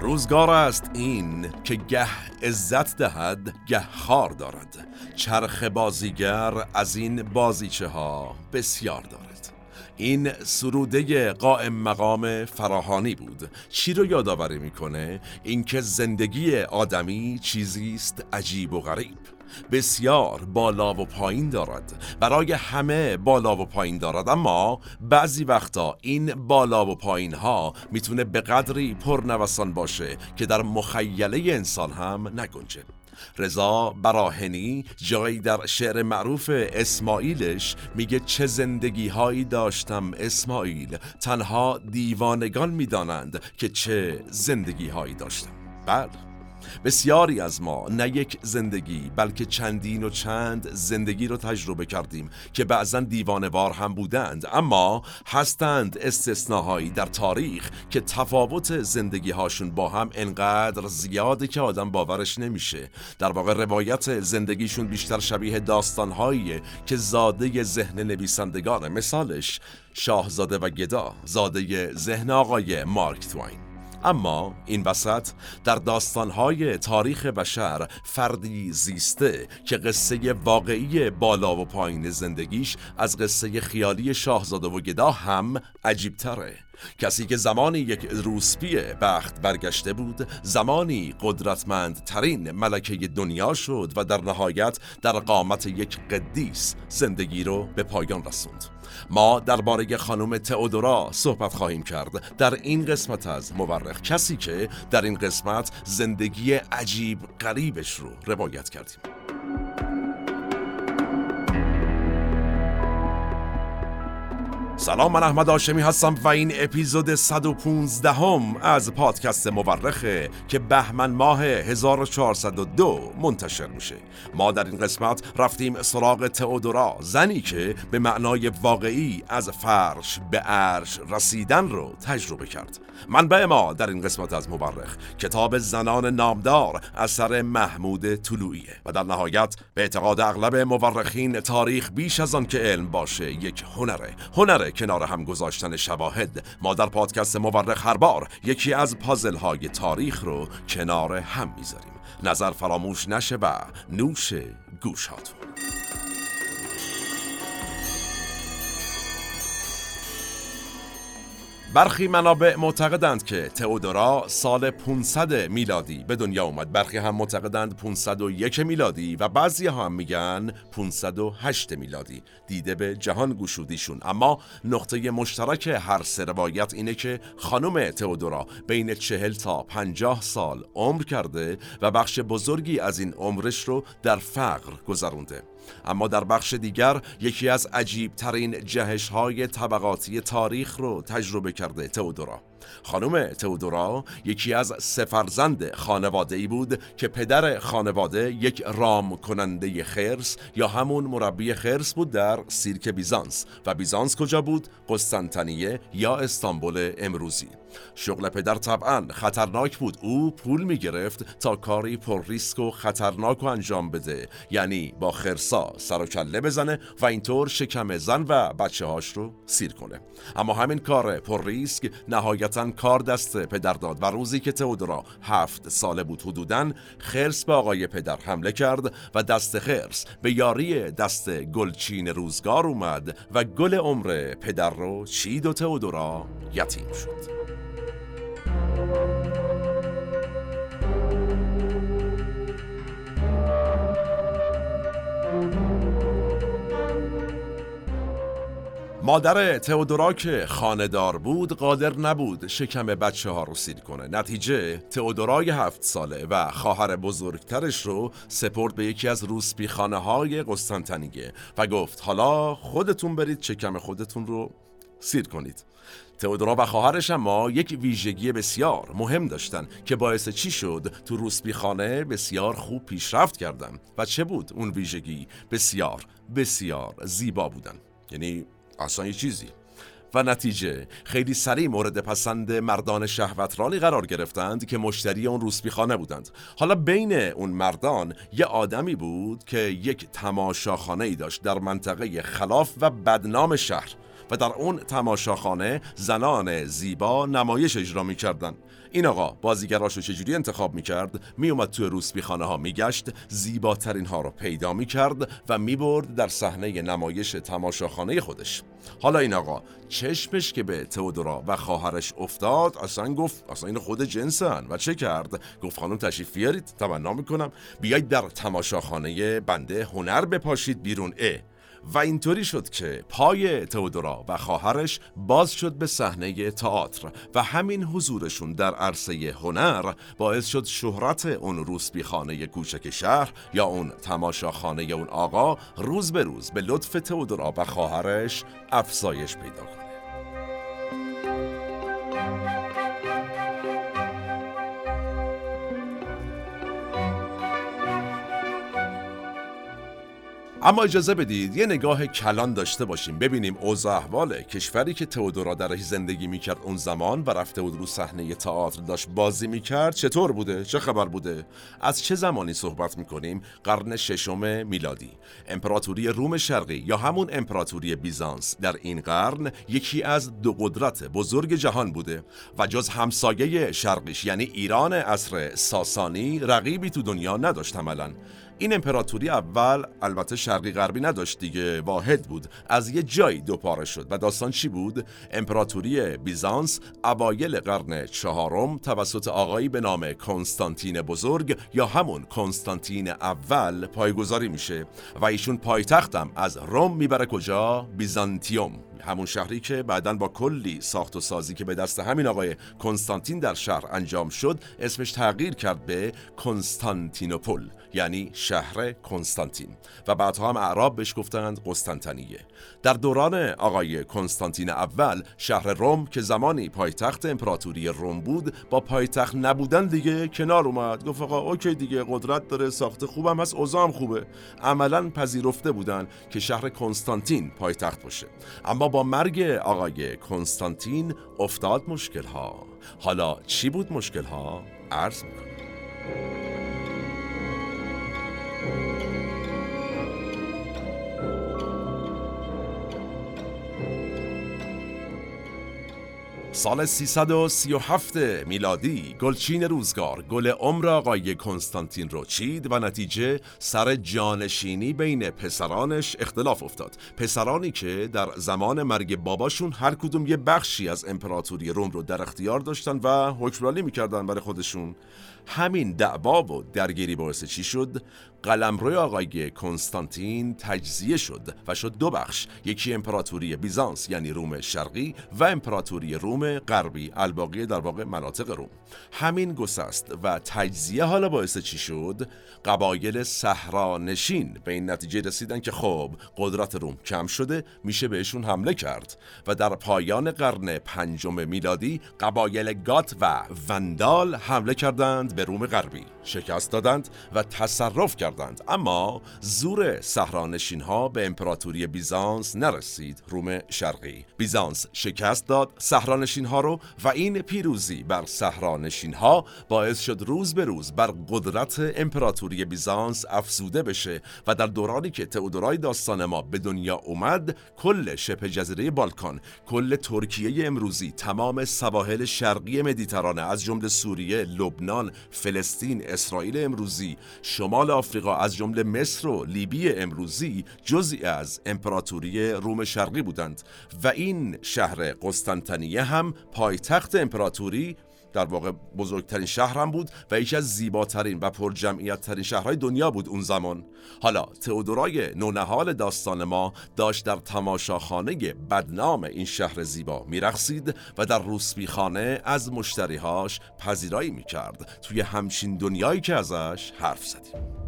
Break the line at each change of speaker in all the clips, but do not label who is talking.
روزگار است این که گه عزت دهد گه خار دارد. چرخ بازیگر از این بازیچه ها بسیار دارد. این سروده قائم مقام فراهانی بود. چی رو یادآوری می‌کنه؟ اینکه زندگی آدمی چیزی است عجیب و غریب. بسیار بالا و پایین دارد. برای همه بالا و پایین دارد. اما بعضی وقتا این بالا و پایین ها می‌تونه به قدری پرنوسان باشه که در مخیله انسان هم نگنجه. رضا براهنی جایی در شعر معروف اسماعیلش میگه چه زندگی هایی داشتم اسماعیل. تنها دیوانگان می‌دانند که چه زندگی هایی داشتم. بله. بسیاری از ما نه یک زندگی بلکه چندین و چند زندگی رو تجربه کردیم که بعضا دیوانوار هم بودند. اما هستند استثناهایی در تاریخ که تفاوت زندگی هاشون با هم انقدر زیاده که آدم باورش نمیشه. در واقع روایت زندگیشون بیشتر شبیه داستانهایی که زاده ذهن نویسندگان. مثالش شاهزاده و گدا زاده ذهن آقای مارک توین. اما این وسط در داستانهای تاریخ بشر فردی زیسته که قصه واقعی بالا و پایین زندگیش از قصه خیالی شاهزاده و گدا هم عجیبتره. کسی که زمانی یک روسپی بخت برگشته بود زمانی قدرتمند ترین ملکه دنیا شد و در نهایت در قامت یک قدیس زندگی رو به پایان رسوند. ما درباره خانم تئودورا صحبت خواهیم کرد. در این قسمت از مورخ کسی که در این قسمت زندگی عجیب غریبش رو روایت کردیم. سلام من احمد آشمی هستم و این اپیزود 115 هم از پادکست مورخه که بهمن ماه 1402 منتشر میشه. ما در این قسمت رفتیم سراغ تئودورا زنی که به معنای واقعی از فرش به عرش رسیدن رو تجربه کرد. منبع ما در این قسمت از مورخ کتاب زنان نامدار اثر محمود طلوعیه و در نهایت به اعتقاد اغلب مورخین تاریخ بیش از آن که علم باشه یک هنره. کنار هم گذاشتن شواهد ما در پادکست مورخ هر بار یکی از پازل های تاریخ رو کنار هم می‌ذاریم. نظر فراموش نشه و نوش گوشاتون. برخی منابع معتقدند که تئودورا سال 500 میلادی به دنیا اومد. برخی هم معتقدند 501 میلادی و بعضی هم میگن 508 میلادی. دیده به جهان گشودیشون. اما نقطه مشترک هر سه روایت اینه که خانم تئودورا بین 40 تا 50 سال عمر کرده و بخش بزرگی از این عمرش رو در فقر گذرونده. اما در بخش دیگر یکی از عجیب ترین جهش های طبقاتی تاریخ رو تجربه کرده كارديتا ودرة خانم تئودورا یکی از سفرزند خانواده ای بود که پدر خانواده یک رام کننده خرس یا همون مربی خرس بود در سیرک بیزانس. و بیزانس کجا بود؟ قسطنطنیه یا استانبول امروزی. شغل پدر طبعا خطرناک بود. او پول می گرفت تا کاری پر ریسک و خطرناک و انجام بده. یعنی با خرسا سر و کله بزنه و اینطور شکم زن و بچه هاش رو سیر کنه. اما همین کار پر ریسک نهایتا کار دست پدر داد و روزی که تئودورا هفت ساله بود حدودن خرس به آقای پدر حمله کرد و دست خرس به یاری دست گلچین روزگار اومد و گل عمر پدر رو چید و تئودورا یتیم شد. مادر تئودورا که خاندار بود قادر نبود شکم بچه ها رو سیر کنه. نتیجه تئودورای هفت ساله و خواهر بزرگترش رو سپرد به یکی از روسپی خانه های قسطنطنیه و گفت حالا خودتون برید شکم خودتون رو سیر کنید. تئودورا و خواهرش اما یک ویژگی بسیار مهم داشتن که باعث چی شد؟ تو روسپی خانه بسیار خوب پیشرفت کردن. و چه بود؟ اون ویژگی بسیار بسیار زیبا بودن. یعنی اصلا یه چیزی. و نتیجه خیلی سریع مورد پسند مردان شهوترانی قرار گرفتند که مشتری اون روسپیخانه بودند. حالا بین اون مردان یه آدمی بود که یک تماشاخانه ای داشت در منطقه خلاف و بدنام شهر. و در اون تماشاخانه زنان زیبا نمایش اجرا می‌کردن این آقا بازیگراشو چجوری انتخاب می‌کرد؟ میومد توی روسپیخانه ها میگشت زیباترین ها رو پیدا می‌کرد و می‌برد در صحنه نمایش تماشاخانه خودش. حالا این آقا چشمش که به تئودورا و خواهرش افتاد اصلا گفت اصلا این خود جنسن. و چه کرد؟ گفت خانم تشریف بیارید تمنا می‌کنم. بیاید در تماشاخانه بنده هنر بپاشید بیرون. اه. و اینطوری شد که پای تئودورا و خواهرش باز شد به صحنه تئاتر و همین حضورشون در عرصه هنر باعث شد شهرت اون روسبی کوچک شهر یا اون تماشاخانه اون آقا روز به روز به لطف تئودورا و خواهرش افزایش پیدا کنه. اما اجازه بدید یه نگاه کلان داشته باشیم. ببینیم اوضاع احوال کشوری که تئودورا درش زندگی می‌کرد اون زمان و رفته بود رو صحنه تئاتر داشت بازی می‌کرد چطور بوده؟ چه خبر بوده؟ از چه زمانی صحبت می‌کنیم؟ قرن ششم میلادی. امپراتوری روم شرقی یا همون امپراتوری بیزانس در این قرن یکی از دو قدرت بزرگ جهان بوده و جز همسایه شرقیش یعنی ایران عصر ساسانی رقیبی تو دنیا نداشت عملا. این امپراتوری اول البته شرقی غربی نداشت دیگه واحد بود. از یه جایی دوپاره شد. و داستان چی بود؟ امپراتوری بیزانس اوایل قرن چهارم توسط آقایی به نام کنستانتین بزرگ یا همون کنستانتین اول پایگذاری میشه. و ایشون پایتختم از روم می‌بره کجا؟ بیزانتیوم. همون شهری که بعدا با کلی ساخت و سازی که به دست همین آقای کنستانتین در شهر انجام شد اسمش تغییر کرد به کنستانتینوپل یعنی شهر کنستانتین. و بعدها هم اعراب بهش گفتند قسطنطنیه. در دوران آقای کنستانتین اول شهر روم که زمانی پایتخت امپراتوری روم بود با پایتخت نبودن دیگه کنار اومد. گفت آقا اوکی دیگه قدرت داره ساخت خوبم هست اوزام خوبه. عملا پذیرفته بودن که شهر کنستانتین پایتخت باشه. اما با مرگ آقای کنستانتین افتاد مشکل ها حالا چی بود مشکل ها؟ عرض می‌کنم سال 337 میلادی گلچین روزگار گل عمر آقای کنستانتین رو چید و نتیجه سر جانشینی بین پسرانش اختلاف افتاد. پسرانی که در زمان مرگ باباشون هر کدوم یه بخشی از امپراتوری روم رو در اختیار داشتن و حکمرانی می‌کردن برای خودشون. همین دعوا و درگیری باعث چی شد؟ قلمرو آقای کنستانتین تجزیه شد و شد دو بخش یکی امپراتوری بیزانس یعنی روم شرقی و امپراتوری روم غربی الباقی در واقع مناطق روم. همین گسست و تجزیه حالا باعث چی شد؟ قبایل صحرانشین به این نتیجه رسیدن که خب قدرت روم کم شده میشه بهشون حمله کرد. و در پایان قرن پنجم میلادی قبایل گات و وندال حمله کردند به روم غربی. شکست دادند و تصرف کردند. اما زور صحرانشین ها به امپراتوری بیزانس نرسید روم شرقی. بیزانس شکست داد صحرانشین ها رو و این پیروزی بر صحرانشین ها باعث شد روز به روز بر قدرت امپراتوری بیزانس افزوده بشه و در دورانی که تئودورای داستان ما به دنیا اومد کل شبه جزیره بالکان کل ترکیه امروزی تمام سواحل شرقی مدیترانه از جمله سوریه لبنان فلسطین اسرائیل امروزی. شمال آفریقا از جمله مصر و لیبی امروزی جزئی از امپراتوری روم شرقی بودند و این شهر قسطنطنیه هم پایتخت امپراتوری در واقع بزرگترین شهرم بود و یکی از زیباترین و پرجمعیت ترین شهرهای دنیا بود اون زمان. حالا تئودورای نونهال داستان ما داشت در تماشاخانه بدنام این شهر زیبا میرقصید و در روسبیخانه از مشتریهاش پذیرایی می‌کرد. توی همچین دنیایی که ازش حرف زدیم.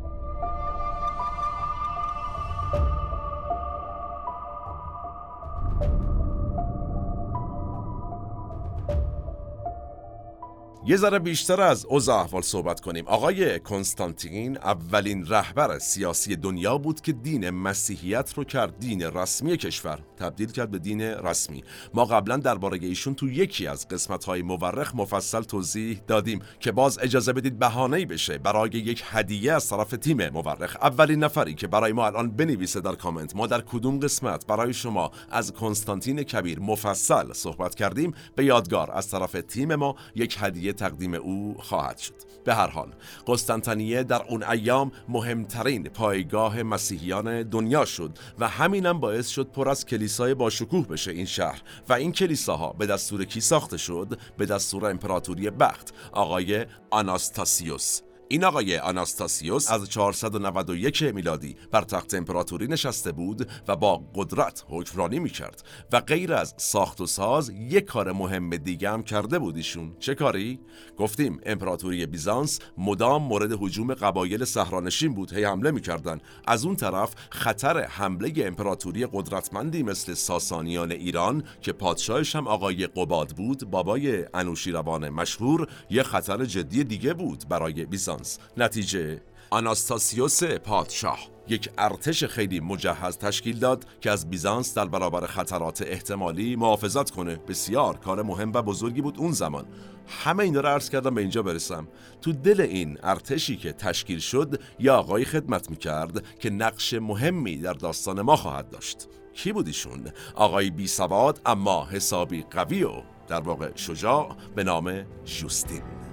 یه ذره بیشتر از اوضاع احوال صحبت کنیم. آقای کنستانتین اولین رهبر سیاسی دنیا بود که دین مسیحیت رو کرد دین رسمی کشور. تبدیل کرد به دین رسمی. ما قبلا درباره ایشون تو یکی از قسمت های مورخ مفصل توضیح دادیم که باز اجازه بدید بهانه‌ای بشه برای یک هدیه از طرف تیم مورخ. اولین نفری که برای ما الان بنویسه در کامنت ما در کدوم قسمت برای شما از کنستانتین کبیر مفصل صحبت کردیم؟ به یادگار از طرف تیم ما یک هدیه تقدیم او خواهد شد. به هر حال قسطنطنیه در اون ایام مهمترین پایگاه مسیحیان دنیا شد و همینم باعث شد پر از کلیسای با شکوه بشه این شهر و این کلیساها به دستور کی ساخته شد؟ به دستور امپراتوری بخت. آقای آناستاسیوس. این آقای آناستاسیوس از 491 میلادی بر تخت امپراتوری نشسته بود و با قدرت حکمرانی می‌کرد و غیر از ساخت و ساز یک کار مهم دیگه هم کرده بود ایشون. چه کاری؟ گفتیم امپراتوری بیزانس مدام مورد حجوم قبایل صحرانشین بود هی حمله می‌کردن. از اون طرف خطر حمله امپراتوری قدرتمندی مثل ساسانیان ایران که پادشاهش هم آقای قباد بود بابای انوشیروان مشهور یه خطر جدی دیگه بود برای بیزانس. نتیجه. آناستاسیوس پادشاه. یک ارتش خیلی مجهز تشکیل داد که از بیزانس در برابر خطرات احتمالی محافظت کنه. بسیار. کار مهم و بزرگی بود اون زمان. همه اینا رو عرض کردم به اینجا برسم. تو دل این ارتشی که تشکیل شد یا آقای خدمت می‌کرد که نقش مهمی در داستان ما خواهد داشت. کی بودیشون؟ آقای بی سواد اما حسابی قوی و در واقع شجاع به نام جوستین.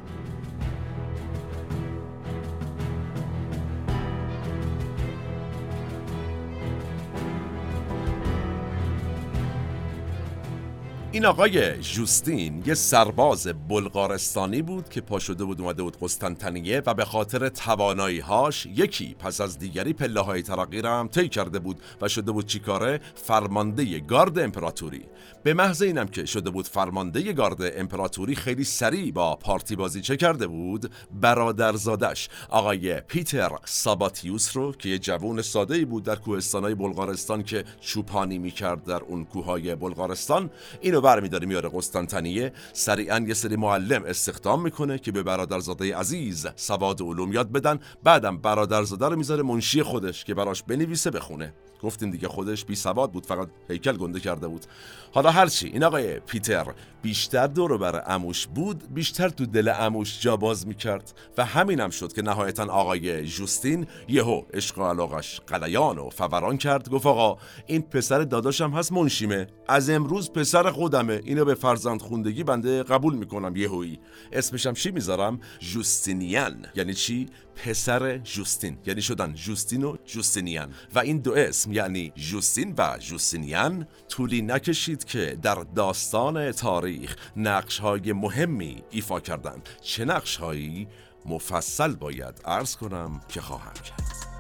این آقای جوستین یه سرباز بلغارستانی بود که پا شده بود اومده بود قسطنطنیه و به خاطر توانایی هاش یکی پس از دیگری پله های ترقی را هم طی کرده بود و شده بود چیکاره فرمانده گارد امپراتوری. به محض اینم که شده بود فرمانده گارد امپراتوری خیلی سریع با پارتی بازی چه کرده بود؟ برادرزادش آقای پیتر ساباتیوس رو که یه جوون ساده ای بود در کوهستانهای بلغارستان که چوپانی می‌کرد در اون کوههای بلغارستان. اینو برمیداره میاره قسطنطنیه. سریعا یه سری معلم استخدام می‌کنه که به برادرزاده عزیز سواد علوم یاد بدن. بعدم برادرزاده رو می‌ذاره منشی خودش که براش بنویسه بخونه. گفتیم دیگه خودش بی سواد بود فقط هیکل گنده کرده بود. حالا هرچی این آقای پیتر بیشتر دور بر اموش بود بیشتر تو دل اموش جا باز می‌کرد و همینم هم شد که نهایتا آقای جوستین یهو عشق و علاقش قلیان و فوران کرد گفت آقا این پسر داداشم هست منشیمه. از امروز پسر خودمه. اینو به فرزند خوندگی بنده قبول می‌کنم یهویی. اسمشم چی می‌ذارم؟ جوستینیان یعنی چی؟ پسر جوستین یعنی شدن جوستین و جوستینیان و این دو اسم یعنی جوستین و جوستینیان طولی نکشید که در داستان تاریخ نقش های مهمی ایفا کردند. چه نقش هایی مفصل باید عرض کنم که خواهم کرد.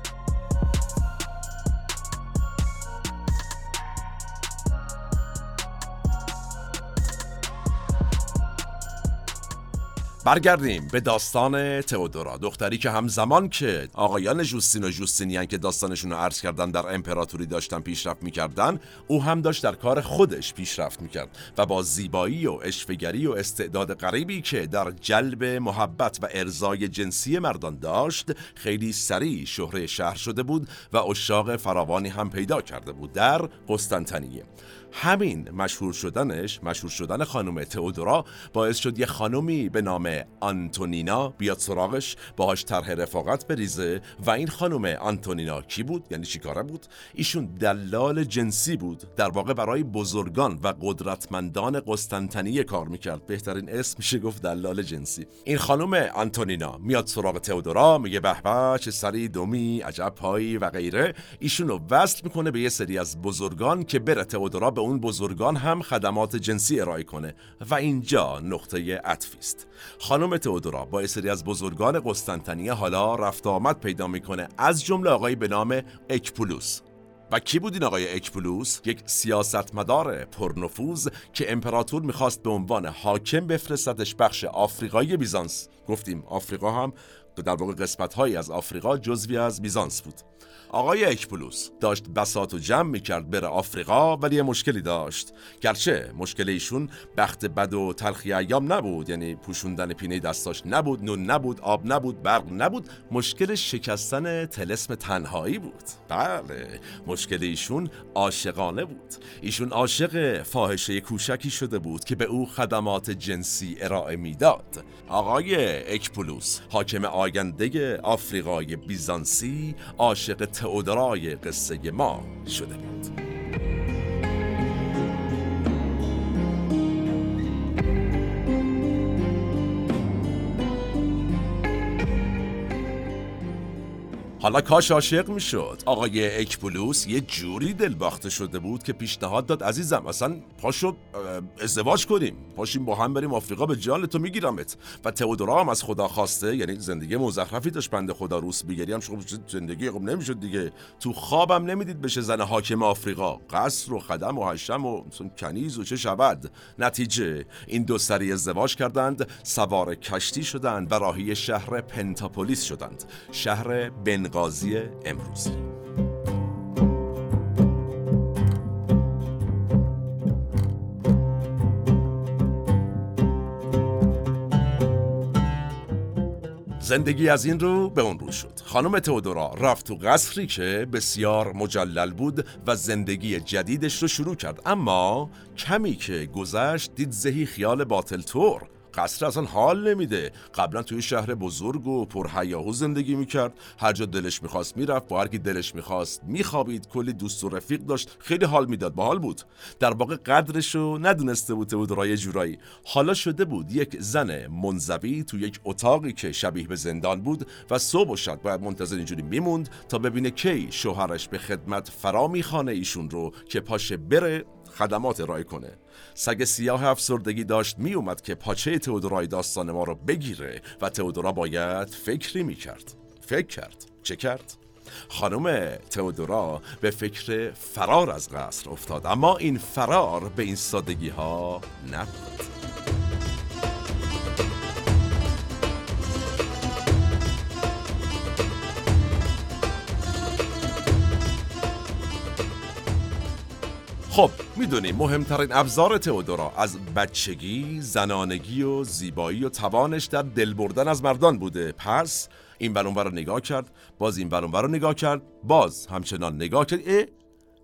برگردیم به داستان تئودورا دختری که همزمان که آقایان جوستین و جوستینیان که داستانشون رو عرض کردن در امپراتوری داشتن پیشرفت می‌کردن او هم داشت در کار خودش پیشرفت می‌کرد و با زیبایی و اشفگری و استعداد غریبی که در جلب محبت و ارزای جنسی مردان داشت خیلی سریع شهره شهر شده بود و اشاق فراوانی هم پیدا کرده بود در قسطنطنیه. همین مشهور شدنش مشهور شدن خانم تئودورا باعث شد یه خانمی به نام آنتونینا بیاد سراغش باهاش طرح رفاقت بریزه. و این خانم آنتونینا کی بود؟ یعنی چیکاره بود؟ ایشون دلال جنسی بود. در واقع برای بزرگان و قدرتمندان قسطنطنیه کار می‌کرد. بهترین اسم میشه گفت دلال جنسی. این خانم آنتونینا میاد سراغ تئودورا میگه به به چه سری دومی عجب پایی و غیره. ایشون رو وصل می‌کنه به یه سری از بزرگان که بره تئودورا به اون بزرگان هم خدمات جنسی ارائه کنه. و اینجا نقطه عطفی است خانم تئودورا با سری از بزرگان قسطنطنیه حالا رفت آمد پیدا می‌کنه از جمله آقایی به نام اکپولوس. و کی بود این آقای اکپولوس؟ یک سیاستمدار پرنفوذ که امپراتور می‌خواست به عنوان حاکم بفرستدش بخش آفریقای بیزانس. گفتیم آفریقا هم در واقع قسمت از آفریقا جزوی از بیزانس بود. آقای اکپولوس داشت بساط و جمع می‌کرد بره آفریقا ولی یه مشکلی داشت. گرچه مشکل ایشون بخت بد و تلخی ایام نبود یعنی پوشوندن پینه دستاش نبود نون نبود آب نبود برق نبود. مشکل شکستن تلسم تنهایی بود. بله مشکل ایشون عاشقانه بود. ایشون عاشق فاحشه کوشکی شده بود که به او خدمات جنسی ارائه می‌داد. آقای اکپولوس حاکم آینده آفریقای بیزانسی عاشق تئودرای قصه ما شده بود. حالا کاش عاشق می‌شد. آقای اکپولوس یه جوری دلباخته شده بود که پیشنهاد داد عزیزم اصلا پاشو ازدواج کنیم. پاشیم با هم بریم آفریقا به جان تو میگیرمت. و تئودورا هم از خدا خواسته یعنی زندگی مزخرفی داشت بنده خدا روس بگیری هم خب زندگی خب نمی‌شد دیگه. تو خوابم نمی‌دید بشه زن حاکم آفریقا. قصر و خدم و حشم و کنیز و چه شود. نتیجه این دو سری ازدواج کردند سوار کشتی شدند و راهی شهر پنتاپولیس شدند. شهر بن بنغازی امروزی زندگی از این رو به اون رو شد. خانم تئودورا رفت تو قصری که بسیار مجلل بود و زندگی جدیدش رو شروع کرد. اما کمی که گذشت دید زهی خیال باطل طور. قصر اصلا حال نمیده. قبلا توی شهر بزرگ و پرهیاهو زندگی می‌کرد. هر جا دلش می‌خواست می‌رفت با هر کی دلش می‌خواست میخوابید. کلی دوست و رفیق داشت. خیلی حال می‌داد. باحال بود. در واقع قدرشو ندونسته بود بود رای جورایی. حالا شده بود یک زن منزوی تو یک اتاقی که شبیه به زندان بود و صبح و شب باید منتظر اینجوری میموند تا ببینه کی شوهرش به خدمت فرا میخانه ایشون رو که پاشه بره خدمات ارائه کنه. سگ سیاه افسردگی داشت می اومد که پاچه تئودورای داستان ما رو بگیره و تئودورا باید فکری می کرد فکر کرد. چه کرد؟ خانم تئودورا به فکر فرار از قصر افتاد اما این فرار به این سادگی ها نبود. خب می‌دونیم مهمترین ابزار تئودورا از بچگی، زنانگی و زیبایی و توانش در دل بردن از مردان بوده. پس این برونور رو نگاه کرد باز این برونور رو نگاه کرد باز همچنان نگاه کرد. اه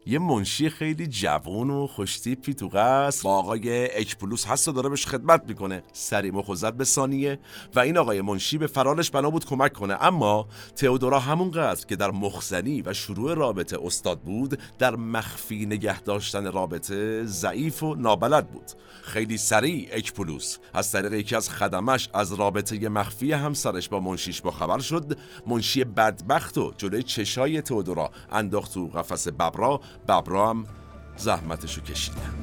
یه منشی خیلی جوون و خوشتیپی تو قصر. با آقای اکپولوس هست و داره بهش خدمت می‌کنه. سری مخوزد به ثانیه و این آقای منشی به فرارش بنا بود کمک کنه. اما تئودورا همونقدر که در مخزنی و شروع رابطه استاد بود در مخفی نگه داشتن رابطه ضعیف و نابلد بود. خیلی سریع اکپولوس از طریق یکی از خدمش از رابطه مخفی همسرش با منشیش با خبر شد. منشی بدبخت و جلوی چشای تئودورا انداخت تو قفس ببرا ببرا هم زحمتشو کشیدن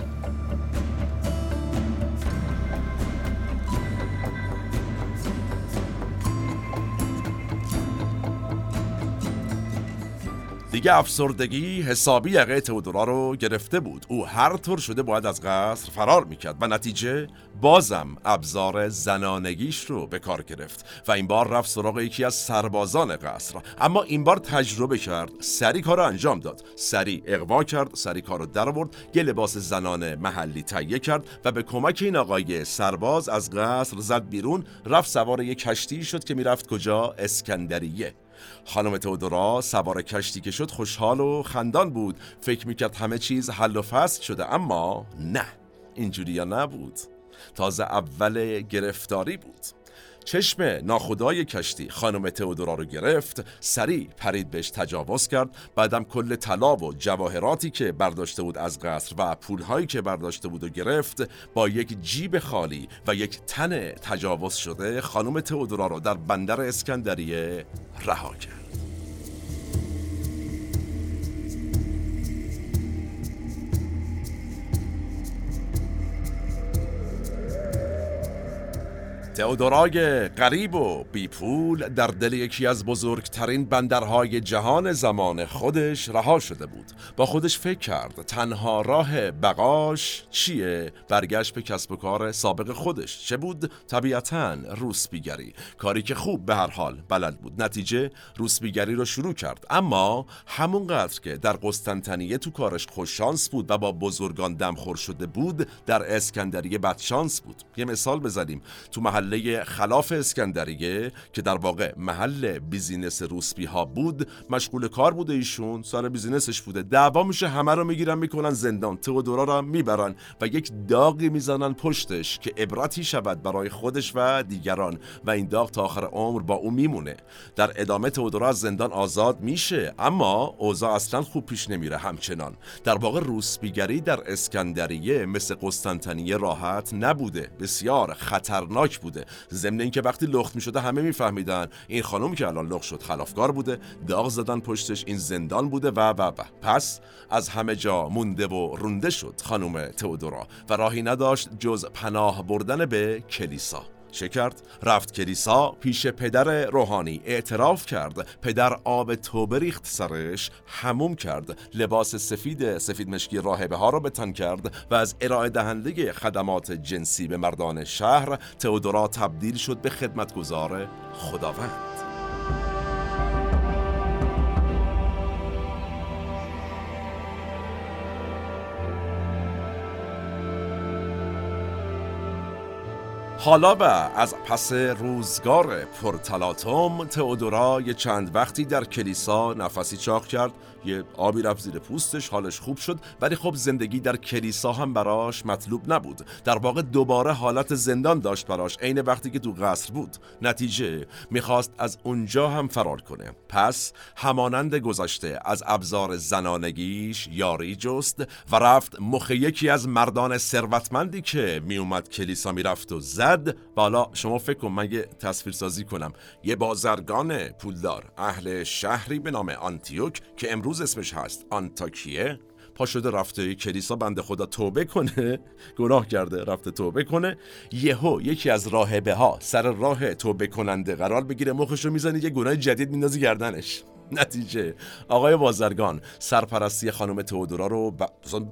دیگه افسردگی حسابی یقه تودورا رو گرفته بود. او هر طور شده باید از قصر فرار می‌کرد و نتیجه بازم ابزار زنانگیش رو به کار گرفت و این بار رفت سراغ یکی از سربازان قصر. اما این بار تجربه کرد سری کار انجام داد. سری اقوا کرد سری کار رو در آورد یه لباس زنان محلی تهیه کرد و به کمک این آقای سرباز از قصر زد بیرون. رفت سوار یک کشتی شد که می‌رفت کجا؟ اسکندریه. خانم تودورا سوار کشتی که شد خوشحال و خندان بود. فکر می‌کرد همه چیز حل و فصل شده اما نه اینجوری یا نبود. تازه اول گرفتاری بود. چشم ناخدای کشتی خانم تئودورا رو گرفت سریع پرید بهش تجاوز کرد بعدم کل طلا و جواهراتی که برداشته بود از قصر و پولهایی که برداشته بود و گرفت با یک جیب خالی و یک تن تجاوز شده خانم تئودورا رو در بندر اسکندریه رها کرد. تئودورای غریب و بیپول در دل یکی از بزرگترین بندرهای جهان زمان خودش رها شده بود. با خودش فکر کرد تنها راه بقاش چیه؟ برگشت به کسب و کار سابق خودش. چه بود؟ طبیعتا روسبیگری کاری که خوب به هر حال بلد بود. نتیجه روسبیگری رو شروع کرد. اما همونقدر که در قسطنطنیه تو کارش خوششانس بود و با بزرگان دمخور شده بود در اسکندریه بدشانس بود. یه مثال بزنیم. تو محله خلاف اسکندریه که در واقع محل business روسپی ها بود مشغول کار بوده ایشون سر business ش بوده. دعوا میشه همه رو می‌گیرن می‌کنن زندان. تئودورا رو می‌برن و یک داغی می‌زنن پشتش که عبرتی شود برای خودش و دیگران. و این داغ تا آخر عمر با او میمونه. در ادامه تئودورا از زندان آزاد میشه اما اوضاع اصلا خوب پیش نمیره همچنان. در واقع روسپیگری در اسکندریه مثل قسطنطنیه راحت نبوده. بسیار خطرناک بوده. ضمن اینکه وقتی لخت می‌شده همه میفهمیدن. این خانم که الان لخت شد خلافکار بوده داغ زدن پشتش این زندان بوده و و و. پس از همه جا مونده و رونده شد خانم تئودورا و راهی نداشت جز پناه بردن به کلیسا. چه کرد؟ رفت کلیسا پیش پدر روحانی اعتراف کرد پدر آب توبه ریخت سرش هموم کرد لباس سفید سفید مشکی راهبه ها را به تن کرد و از ارائه دهنده خدمات جنسی به مردان شهر تئودورا تبدیل شد به خدمتگزار خداوند حالا و از پس روزگار پرتلاتوم تئودورا یه چند وقتی در کلیسا نفسی چاق کرد یه آبی رفت زیر پوستش حالش خوب شد ولی خب زندگی در کلیسا هم براش مطلوب نبود. در واقع دوباره حالت زندان داشت براش عین وقتی که تو قصر بود. نتیجه می‌خواست از اونجا هم فرار کنه. پس همانند گذشته از ابزار زنانگیش یاری جست و رفت مخ یکی از مردان ثروتمندی که میومد کلیسا می‌رفت و زد. بالا شما فکر کن من یه تصویر سازی کنم. یه بازرگان پولدار اهل شهری به نام آنتیوک که امروز اسمش هست. آنتاکیه. پا شده رفته کلیسا بنده خدا توبه کنه. گناه کرده رفته توبه کنه. یهو یکی از راهبه ها سر راه توبه کننده قرار بگیره. مخش رو می‌زنه یه گناه جدید میندازی گردنش. نتیجه. آقای بازرگان سرپرستی خانم تئودورا رو.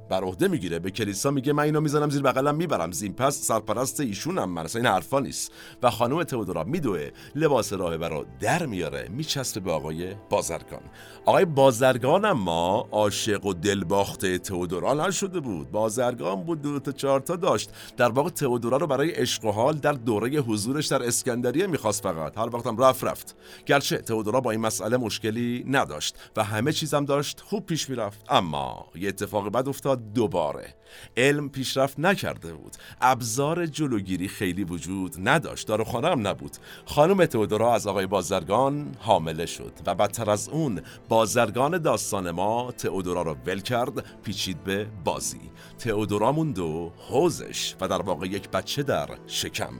بر عهده می‌گیره. به کلیسا میگه من اینو می‌زنم زیر بغلم می‌برم زین پس سرپرست ایشونم من اصلا این حرفا نیست. و خانم تئودورا میدوه لباس راهبه رو در میاره میچسبه به آقای بازرگان. آقای بازرگان اما عاشق و دلباخته تئودورا نشده بود. بازرگان بود دو تا چهار تا داشت. در واقع تئودورا رو برای عشق و حال در دوره حضورش در اسکندریه می‌خواست فقط. هر وقتم رفت رفت. گرچه تئودورا با این مسئله مشکلی نداشت و همه چیزم داشت خوب پیش می‌رفت. اما یه اتفاق بد افتاد دوباره. علم پیشرفت نکرده بود. ابزار جلوگیری خیلی وجود نداشت. داروخانه هم نبود. خانم تئودورا از آقای بازرگان حامله شد و بدتر از اون بازرگان داستان ما تئودورا رو ول کرد پیچید به بازی. تئودورا موند و حوزش و در واقع یک بچه در شکم.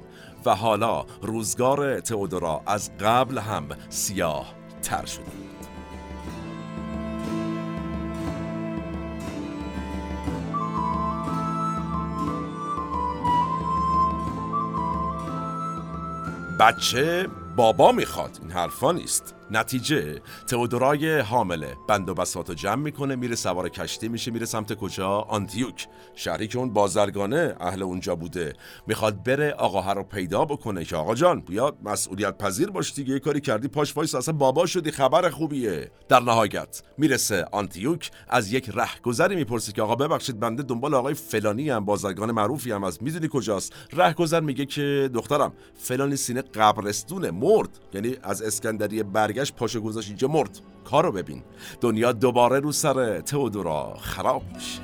و حالا روزگار تئودورا از قبل هم سیاه تر شده. بچه بابا می‌خواد. این حرفا نیست. نتیجه تئودورای حامله. بند و بساط جمع می‌کنه میره سوار کشتی میشه میره سمت کجا؟ آنتیوک شهری که اون بازرگانه اهل اونجا بوده. می‌خواد بره آقاها رو پیدا بکنه که آقا جان بیاد مسئولیت پذیر باش دیگه یه کاری کردی پاش وایس اصلا بابا شدی خبر خوبیه. در نهایت می‌رسه آنتیوک از یک رهگذری می‌پرسه که آقا ببخشید بنده دنبال آقای فلانی هم بازرگان معروفی هم از می‌دونی کجاست؟ رهگذر میگه که دخترم فلانی سینه قبرستونه مرد. یعنی از اسکندریه برگشت پاشو گذاشت اینجا. مرد کارو ببین. دنیا دوباره رو سر تئودورا خراب میشه.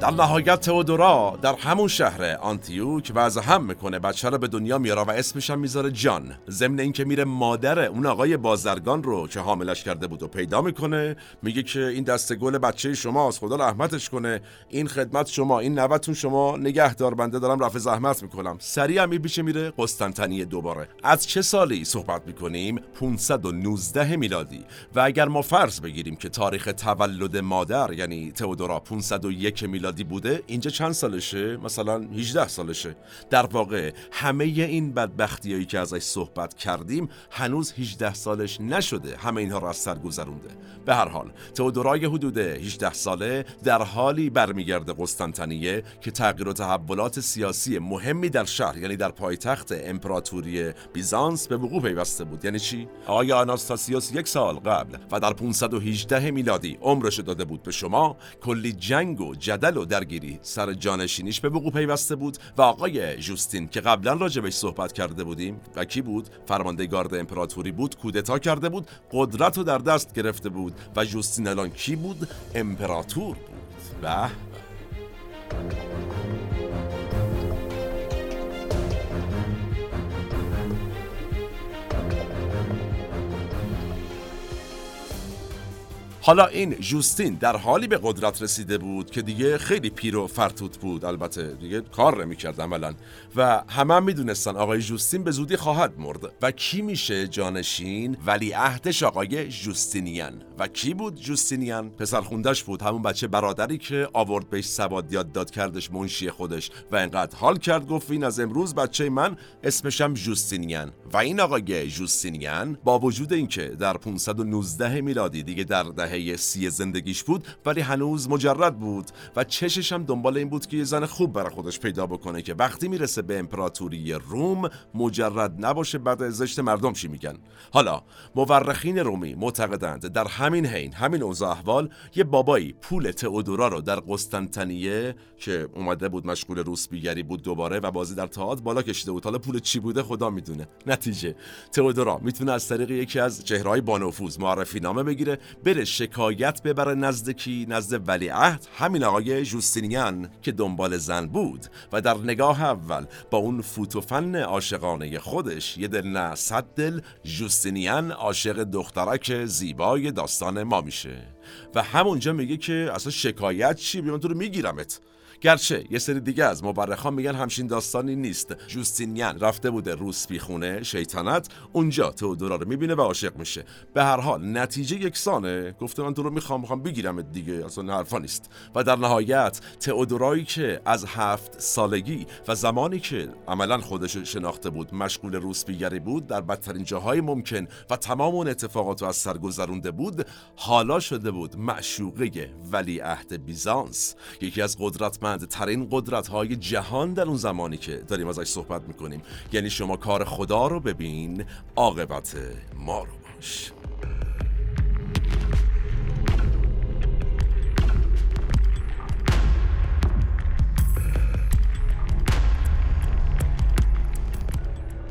در نهایت تئودورا در همون شهر آنتیوک وضع هم می‌کنه. بچه رو به دنیا میاره و اسمش هم می‌ذاره جان. ضمن اینکه میره مادر اون آقای بازرگان رو که حاملش کرده بود و پیدا می‌کنه میگه که این دست گل بچه شماست خدا رحمتش کنه. این خدمت شما این نوتون شما نگهدار بنده دارم رفع زحمت می‌کنم. سریع هم میشه میره قسطنطنیه دوباره. از چه سالی صحبت می‌کنیم؟ 519 میلادی. و اگر ما فرض بگیریم که تاریخ تولد مادر یعنی تئودورا 501 میلادی بوده اینجا چند سالشه؟ مثلا 18 سالشه. در واقع همه این بدبختیایی که ازش صحبت کردیم هنوز 18 سالش نشده. همه اینها را از سر گذرونده. به هر حال تئودورای حدود 18 ساله در حالی برمیگرده قسطنطنیه که تغییر و تحولات سیاسی مهمی در شهر یعنی در پایتخت امپراتوری بیزانس به وقوع پیوسته بود. یعنی چی؟ آقای آناستاسیوس یک سال قبل و در 518 میلادی عمرش داده بود به شما کلی جنگ و جدل و درگیری سر جانشینیش به وقوع پیوسته بود و آقای جوستین که قبلا راجبش صحبت کرده بودیم و کی بود؟ فرمانده گارد امپراتوری بود کودتا کرده بود قدرت رو در دست گرفته بود و جوستین الان کی بود؟ امپراتور بود. و حالا این جوستین در حالی به قدرت رسیده بود که دیگه خیلی پیر و فرتوت بود. البته دیگه کار نمی‌کرد عملا. و همه هم می‌دونستن آقای جوستین به زودی خواهد مرد. و کی میشه جانشین؟ ولی عهدش آقای جوستینیان. و کی بود جوستینیان پسر خوندش بود همون بچه برادری که آورد بهش سواد یاد داد کردش منشی خودش و انقدر حال کرد گفت این از امروز بچه من اسمشم جوستینیان و این آقای جوستینیان با وجود اینکه در 519 میلادی دیگه در دهه دهه سی زندگیش بود ولی هنوز مجرد بود و چشش هم دنبال این بود که یه زن خوب برای خودش پیدا بکنه که وقتی می‌رسه به امپراتوری روم مجرد نباشه بعد زشت مردم چی میگن؟ حالا مورخین رومی معتقدند در همین حین همین اوضاع احوال یه بابایی پول تئودورا رو در قسطنطنیه که اومده بود مشغول روسبیگری بود دوباره و بازی در تئاتر بالا کشیده بود. حالا پول چی بوده خدا می‌دونه. نتیجه. تئودورا می‌تونه از طریق یکی از چهرهای بانفوذ معرفی نامه بگیره بره شکایت ببره نزد کی نزد ولیعهد همین آقای جوستینیان که دنبال زن بود. و در نگاه اول با اون فوتوفن عاشقانه خودش یه دل نه صد دل جوستینیان عاشق دخترک زیبای ما میشه. و همونجا میگه که اصلا شکایت چی بیان تو رو میگیرمت. گرچه یه سری دیگه از مورخان میگن همچین داستانی نیست. جوستینیان رفته بوده روسپی خونه شیطنت اونجا تئودورا رو می‌بینه و عاشق میشه. به هر حال نتیجه یکسانه. گفته من تو رو می‌خوام می‌خوام بگیرم دیگه اصلا حرفا نیست. و در نهایت تئودورایی که از هفت سالگی و زمانی که عملا خودش شناخته بود مشغول روسپیگری بود در بدترین جاهای ممکن و تمام اون اتفاقات رو از سر گذرونده بود حالا شده بود معشوقه ولی عهد بیزانس. یکی از قدرت ترین قدرت های جهان در اون زمانی که داریم ازش صحبت می‌کنیم. یعنی شما کار خدا رو ببین عاقبت ما رو باش.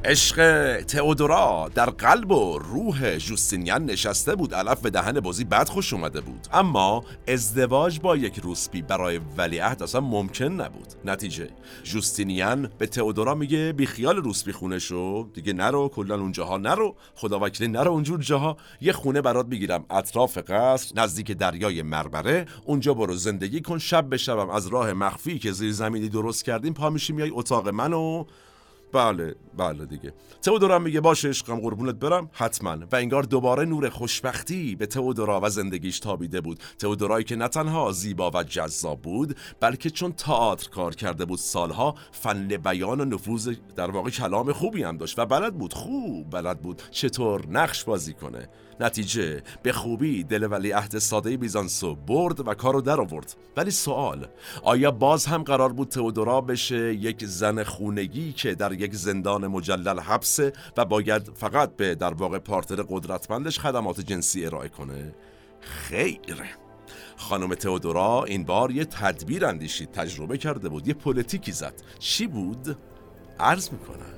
عشق تئودورا در قلب و روح جوستینیان نشسته بود. علف به دهن بازی بد خوش اومده بود. اما ازدواج با یک روسپی برای ولیعهد اصلا ممکن نبود. نتیجه جوستینیان به تئودورا میگه بی خیال روسپی خونه شو دیگه نرو کلا اونجاها نرو. خدا وکیلی نرو اونجور جاها یه خونه برات می‌گیرم اطراف قصر نزدیک دریای مربره. اونجا برو زندگی کن. شب به شبم از راه مخفی که زیر زمینی درست کردیم پا میشی میای اتاق منو. بله بله دیگه. تئودورا میگه باشه عشقم قربونت برم. حتما. و انگار دوباره نور خوشبختی به تئودورا و زندگیش تابیده بود. تئودورایی که نه تنها زیبا و جذاب بود بلکه چون تئاتر کار کرده بود سالها فن بیان و نفوذ در واقع کلام خوبی هم داشت. و بلد بود خوب بلد بود. چطور نقش بازی کنه؟ نتیجه به خوبی دل ولی عهد ساده بیزانسو برد و کارو در آورد. ولی سوال آیا باز هم قرار بود تئودورا بشه یک زن خونگی که در یک زندان مجلل حبسه و باید فقط به در واقع پارتر قدرتمندش خدمات جنسی ارائه کنه؟ خیر. خانم تئودورا این بار یه تدبیر اندیشید تجربه کرده بود یه پلیتیکی زد. چی بود؟ عرض می‌کنم.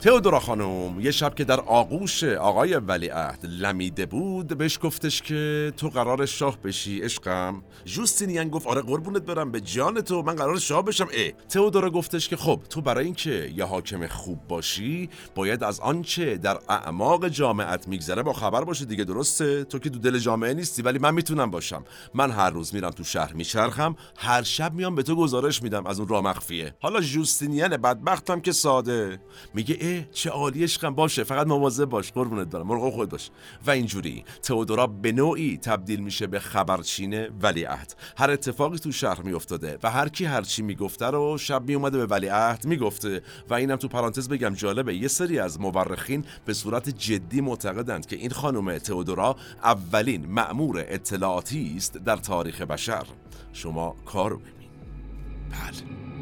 تئودورا خانم یه شب که در آغوش آقای ولیعهد لمیده بود بهش گفتش که تو قرار شاه بشی عشقم. جوستینیان گفت آره قربونت برم به جان تو من قرار شاه بشم. اه. تئودورا گفتش که خب تو برای اینکه یه حاکم خوب باشی باید از آنچه در اعماق جامعت میگذره با خبر باشی دیگه درسته؟ تو که دو دل جامعه نیستی ولی من می‌تونم باشم. من هر روز میرم تو شهر میچرخم هر شب میام به تو گزارش میدم از اون راه مخفیه. حالا جوستینیان بدبختم که ساده. میگه چه عالی عشقم. باشه فقط مواظب باش. قربونت برم. مرغ خود باش. و اینجوری تئودورا به نوعی تبدیل میشه به خبرچین ولیعهد. هر اتفاقی تو شهر میافتاده و هر کی هر چی می‌گفته رو شب میومده به ولیعهد می‌گفته. و اینم تو پرانتز بگم جالبه یه سری از مورخین به صورت جدی معتقدند که این خانم تئودورا اولین مأمور اطلاعاتی است در تاریخ بشر. شما کارو ببین بله.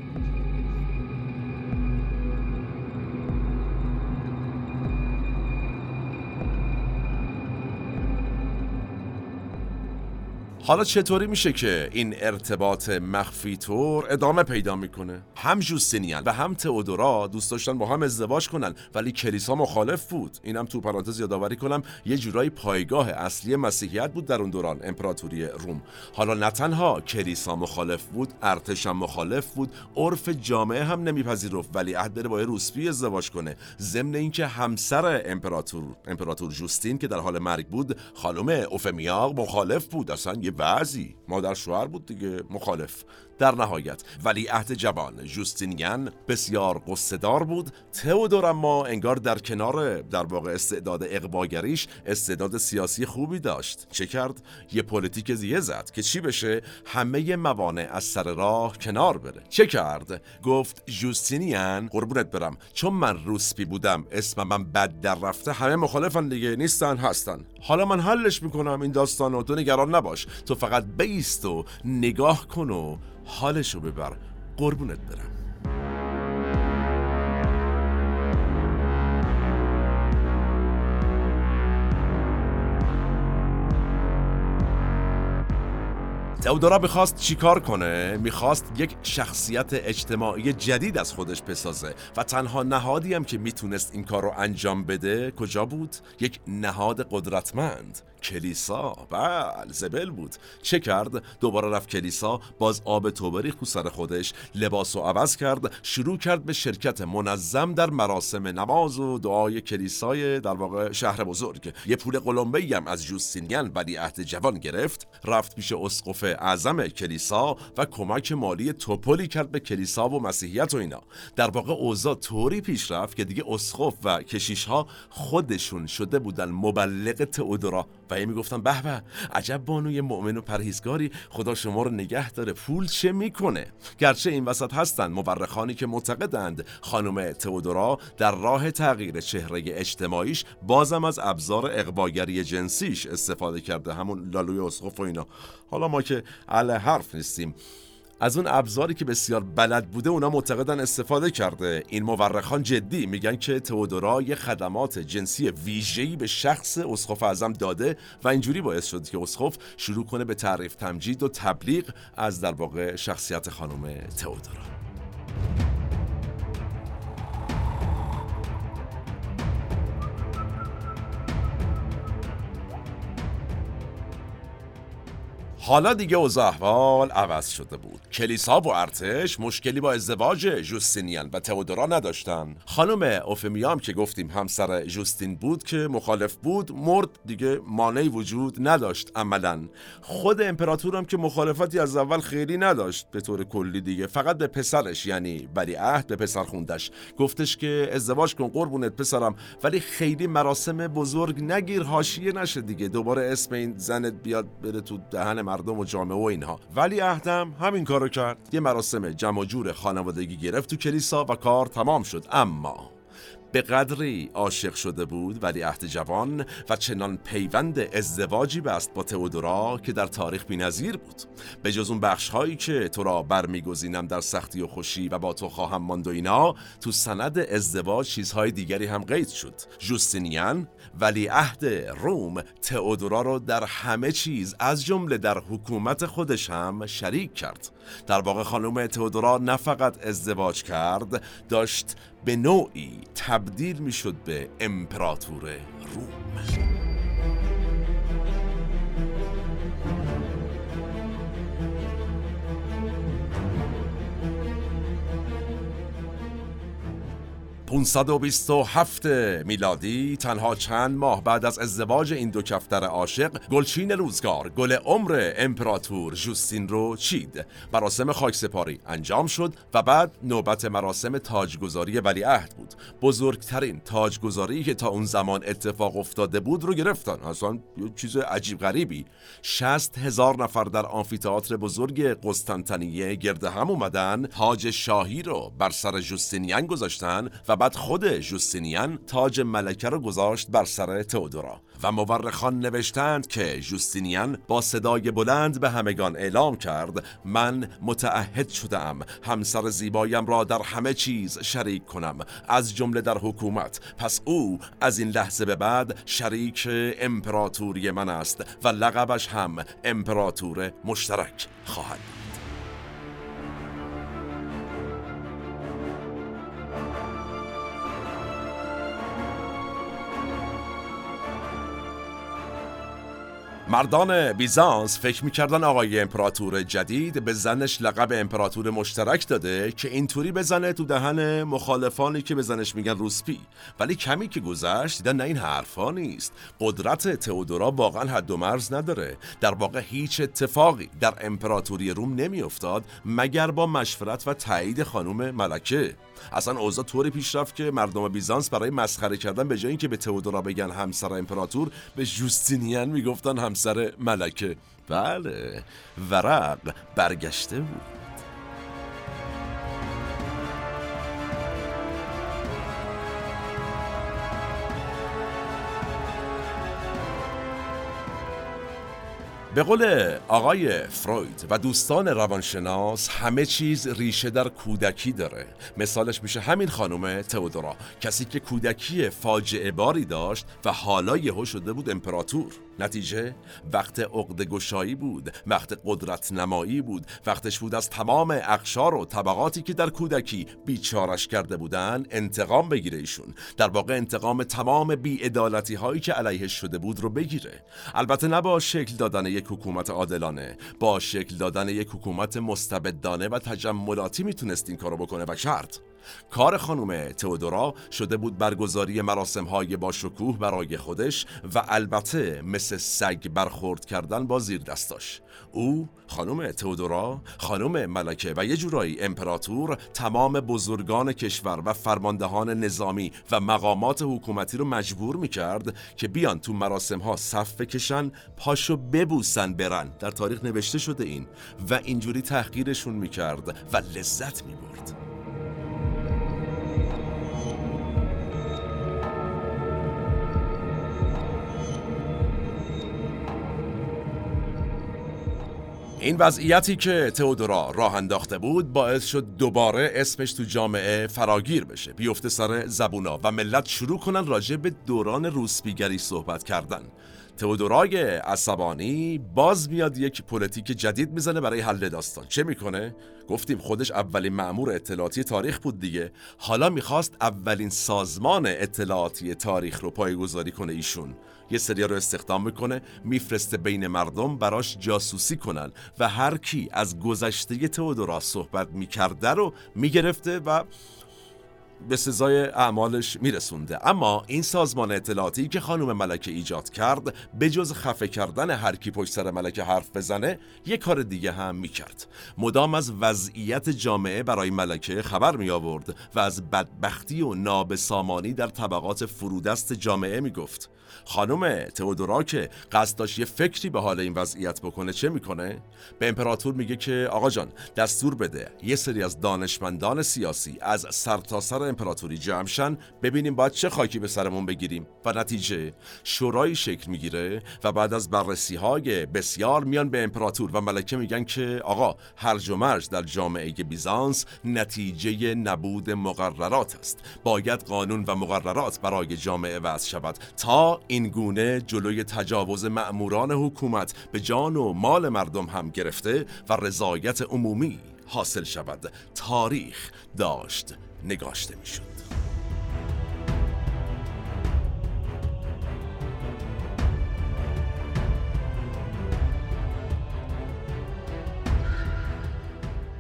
حالا چطوری میشه که این ارتباط مخفی طور ادامه پیدا می‌کنه؟ هم جوستینیان و هم تئودورا دوست داشتن با هم ازدواج کنن ولی کلیسا مخالف بود. اینم تو پرانتز یادآوری کنم یه جورایی پایگاه اصلی مسیحیت بود در اون دوران امپراتوری روم. حالا نه تنها کلیسا مخالف بود ارتش هم مخالف بود عرف جامعه هم نمیپذیرفت ولی عهد بره با روسپی ازدواج کنه. ضمن اینکه همسر امپراتور امپراتور جوستین که در حال مرگ بود خانم اوفمیاق مخالف بود. اصلا یه بعضی. مادر شوهر بود دیگه مخالف. در نهایت. ولی عهد جوان جوستینیان بسیار قصدار بود. تئودور اما انگار در کنار در واقع استعداد اقباگریش استعداد سیاسی خوبی داشت. چه کرد؟ یه پلیتیک زیه زد که چی بشه؟ همه موانع از سر راه کنار بره. چه کرد؟ گفت جوستینیان قربونت برم چون من روسپی بودم اسم من بد در رفته همه مخالفن دیگه نیستن هستن. حالا من حلش می‌کنم این داستان و تو نگران نباش. تو فقط بشین و نگاه کن و حالشو ببر. قربونت برم. تئودورا می‌خواست چیکار کنه؟ می‌خواست یک شخصیت اجتماعی جدید از خودش بسازه و تنها نهادی هم که می‌تونست این کار رو انجام بده کجا بود؟ یک نهاد قدرتمند. کلیسا. بله زبل بود. چه کرد؟ دوباره رفت کلیسا باز آب توبری خو سر خودش لباس و عوض کرد شروع کرد به شرکت منظم در مراسم نماز و دعای کلیسای در واقع شهر بزرگ. یه پول قلمبه هم از جوستینیان ولی عهد جوان گرفت رفت پیش اسقف اعظم کلیسا و کمک مالی توپلی کرد به کلیسا و مسیحیت و اینا. در واقع اوضاع طوری پیش رفت که دیگه اسقف و کشیش ها خودشون شده بودن مبلغ تئودورا. و هی می‌گفتن به به عجب بانوی مؤمن و پرهیزگاری خدا شما رو نگه داره پول چه می‌کنه؟ گرچه این وسط هستند مورخانی که معتقدند خانم تئودورا در راه تغییر چهره اجتماعیش بازم از ابزار اقواگری جنسیش استفاده کرده همون لالوی اسقف و اینا. حالا ما که اهل حرف نیستیم. از اون ابزاری که بسیار بلد بوده اونا معتقدن استفاده کرده. این مورخان جدی میگن که تئودورا یه خدمات جنسی ویژه‌ای به شخص اسقف اعظم داده و اینجوری باعث شد که اسقف شروع کنه به تعریف تمجید و تبلیغ از در واقع شخصیت خانم تئودورا. حالا دیگه اوضاع احوال عوض شده بود. کلیسا و ارتش مشکلی با ازدواج جوستینیان و تئودورا نداشتن. خانم اوفمیام که گفتیم همسر جوستین بود که مخالف بود مرد دیگه مانعی وجود نداشت عملا. خود امپراتورم که مخالفتی از اول خیلی نداشت به طور کلی دیگه. فقط به پسرش یعنی عهد به پسر خوندش. گفتش که ازدواج کن قربونت پسرم ولی خیلی مراسم بزرگ نگیر حاشیه نشه دیگه. دوباره اسم این زنت بیاد بره تو دهن مردم و جامعه و اینها. ولی عهدم همین کارو کرد. یه مراسم جمع جور خانوادگی گرفت تو کلیسا و کار تمام شد. اما به قدری عاشق شده بود ولی عهد جوان و چنان پیوند ازدواجی بست با تئودورا که در تاریخ بینظیر بود. به جز اون بخش هایی که تو را برمیگزینم در سختی و خوشی و با تو خواهم ماند و اینا تو سند ازدواج چیزهای دیگری هم قید شد. جوستینیان ولی عهد روم تئودورا رو در همه چیز از جمله در حکومت خودش هم شریک کرد. در واقع خانم تئودورا نه فقط ازدواج کرد داشت به نوعی تبدیل می‌شد به امپراتور روم. 527 میلادی تنها چند ماه بعد از ازدواج این دو کفتر عاشق گلچین روزگار گل عمر امپراتور جوستین رو چید. مراسم خاکسپاری انجام شد و بعد نوبت مراسم تاجگذاری ولیعهد بود. بزرگترین تاجگذاری که تا اون زمان اتفاق افتاده بود رو گرفتن. اصلا یه چیز عجیب غریبی. 60 هزار نفر در آمفیتئاتر بزرگ قسطنطنیه گرد هم اومدن. تاج شاهی رو بر سر جوستینیان گذاشتن و بعد خود جوستینیان تاج ملکه را گذاشت بر سر تئودورا. و مورخان نوشتند که جوستینیان با صدای بلند به همگان اعلام کرد من متعهد شدم همسر زیبایم را در همه چیز شریک کنم. از جمله در حکومت. پس او از این لحظه به بعد شریک امپراتوری من است و لقبش هم امپراتور مشترک خواهد مردان بیزانس فکر می‌کردن آقای امپراتور جدید به زنش لقب امپراتور مشترک داده که اینطوری بزنه تو دهن مخالفانی که به زنش میگن روسپی. ولی کمی که گذشت دیدن نه این حرفا نیست. قدرت تئودورا واقعا حد و مرز نداره. در واقع هیچ اتفاقی در امپراتوری روم نمیافتاد مگر با مشورت و تایید خانم ملکه. اصلا اوضاع طوری پیش رفت که مردم بیزانس برای مسخره کردن به جای اینکه به تئودورا بگن همسر امپراتور به جوستینیان می‌گفتن همسر ملکه. بله ورق برگشته بود. به قول آقای فروید و دوستان روانشناس همه چیز ریشه در کودکی داره. مثالش میشه همین خانم تئودورا کسی که کودکی فاجعه باری داشت و حالا یهو شده بود امپراتور. نتیجه؟ وقت عقد گشایی بود وقت قدرت نمایی بود وقتش بود از تمام اقشار و طبقاتی که در کودکی بیچارش کرده بودن انتقام بگیره ایشون. در واقع انتقام تمام بیعدالتی هایی که علیهش شده بود رو بگیره. البته نه با شکل دادن یک حکومت عادلانه. با شکل دادن یک حکومت مستبدانه و تجملاتی می‌تونست این کارو بکنه و کرد کار خانم تئودورا شده بود برگزاری مراسم های با شکوه برای خودش و البته مثل سگ برخورد کردن با زیر دستاش او خانم تئودورا خانم ملکه و یه جورایی امپراتور تمام بزرگان کشور و فرماندهان نظامی و مقامات حکومتی رو مجبور می‌کرد که بیان تو مراسم ها صف بکشن پاشو ببوسن برن. در تاریخ نوشته شده این و اینجوری تحقیرشون می‌کرد و لذت می‌برد. این وضعیتی که تئودورا راه انداخته بود باعث شد دوباره اسمش تو جامعه فراگیر بشه. بیفته سر زبونا و ملت شروع کنن راجع به دوران روسپیگری صحبت کردن. تئودورای عصبانی باز میاد یک پلیتیک جدید می‌زنه برای حل داستان. چه می‌کنه؟ گفتیم خودش اولین مأمور اطلاعاتی تاریخ بود دیگه. حالا می‌خواست اولین سازمان اطلاعاتی تاریخ رو پایه‌گذاری کنه ایشون. یه سریا رو استخدام می‌کنه میفرسته بین مردم براش جاسوسی کنن و هر کی از گذشته تئودورا صحبت می‌کرده رو می‌گرفته و به سزای اعمالش میرسونده. اما این سازمان اطلاعاتی که خانم ملکه ایجاد کرد به جز خفه کردن هر کی پشت سر ملکه حرف بزنه یه کار دیگه هم می‌کرد. مدام از وضعیت جامعه برای ملکه خبر می آورد و از بدبختی و نابسامانی در طبقات فرودست جامعه می‌گفت. خانم تئودورا که قصد داشت یه فکری به حال این وضعیت بکنه چه می‌کنه؟ به امپراتور میگه که آقا جان دستور بده یه سری از دانشمندان سیاسی از سرتاسر سر امپراتوری جمعشن ببینیم باید چه خاکی به سرمون بگیریم. و نتیجه شورای شکل می‌گیره و بعد از بررسی های بسیار میان به امپراتور و ملکه میگن که آقا هرج و مرج در جامعه بیزانس نتیجه نبود مقررات است. باید قانون و مقررات برای جامعه وضع شود تا تا این گونه جلوی تجاوز مأموران حکومت به جان و مال مردم هم گرفته و رضایت عمومی حاصل شود. تاریخ داشت. نگاشته می‌شد.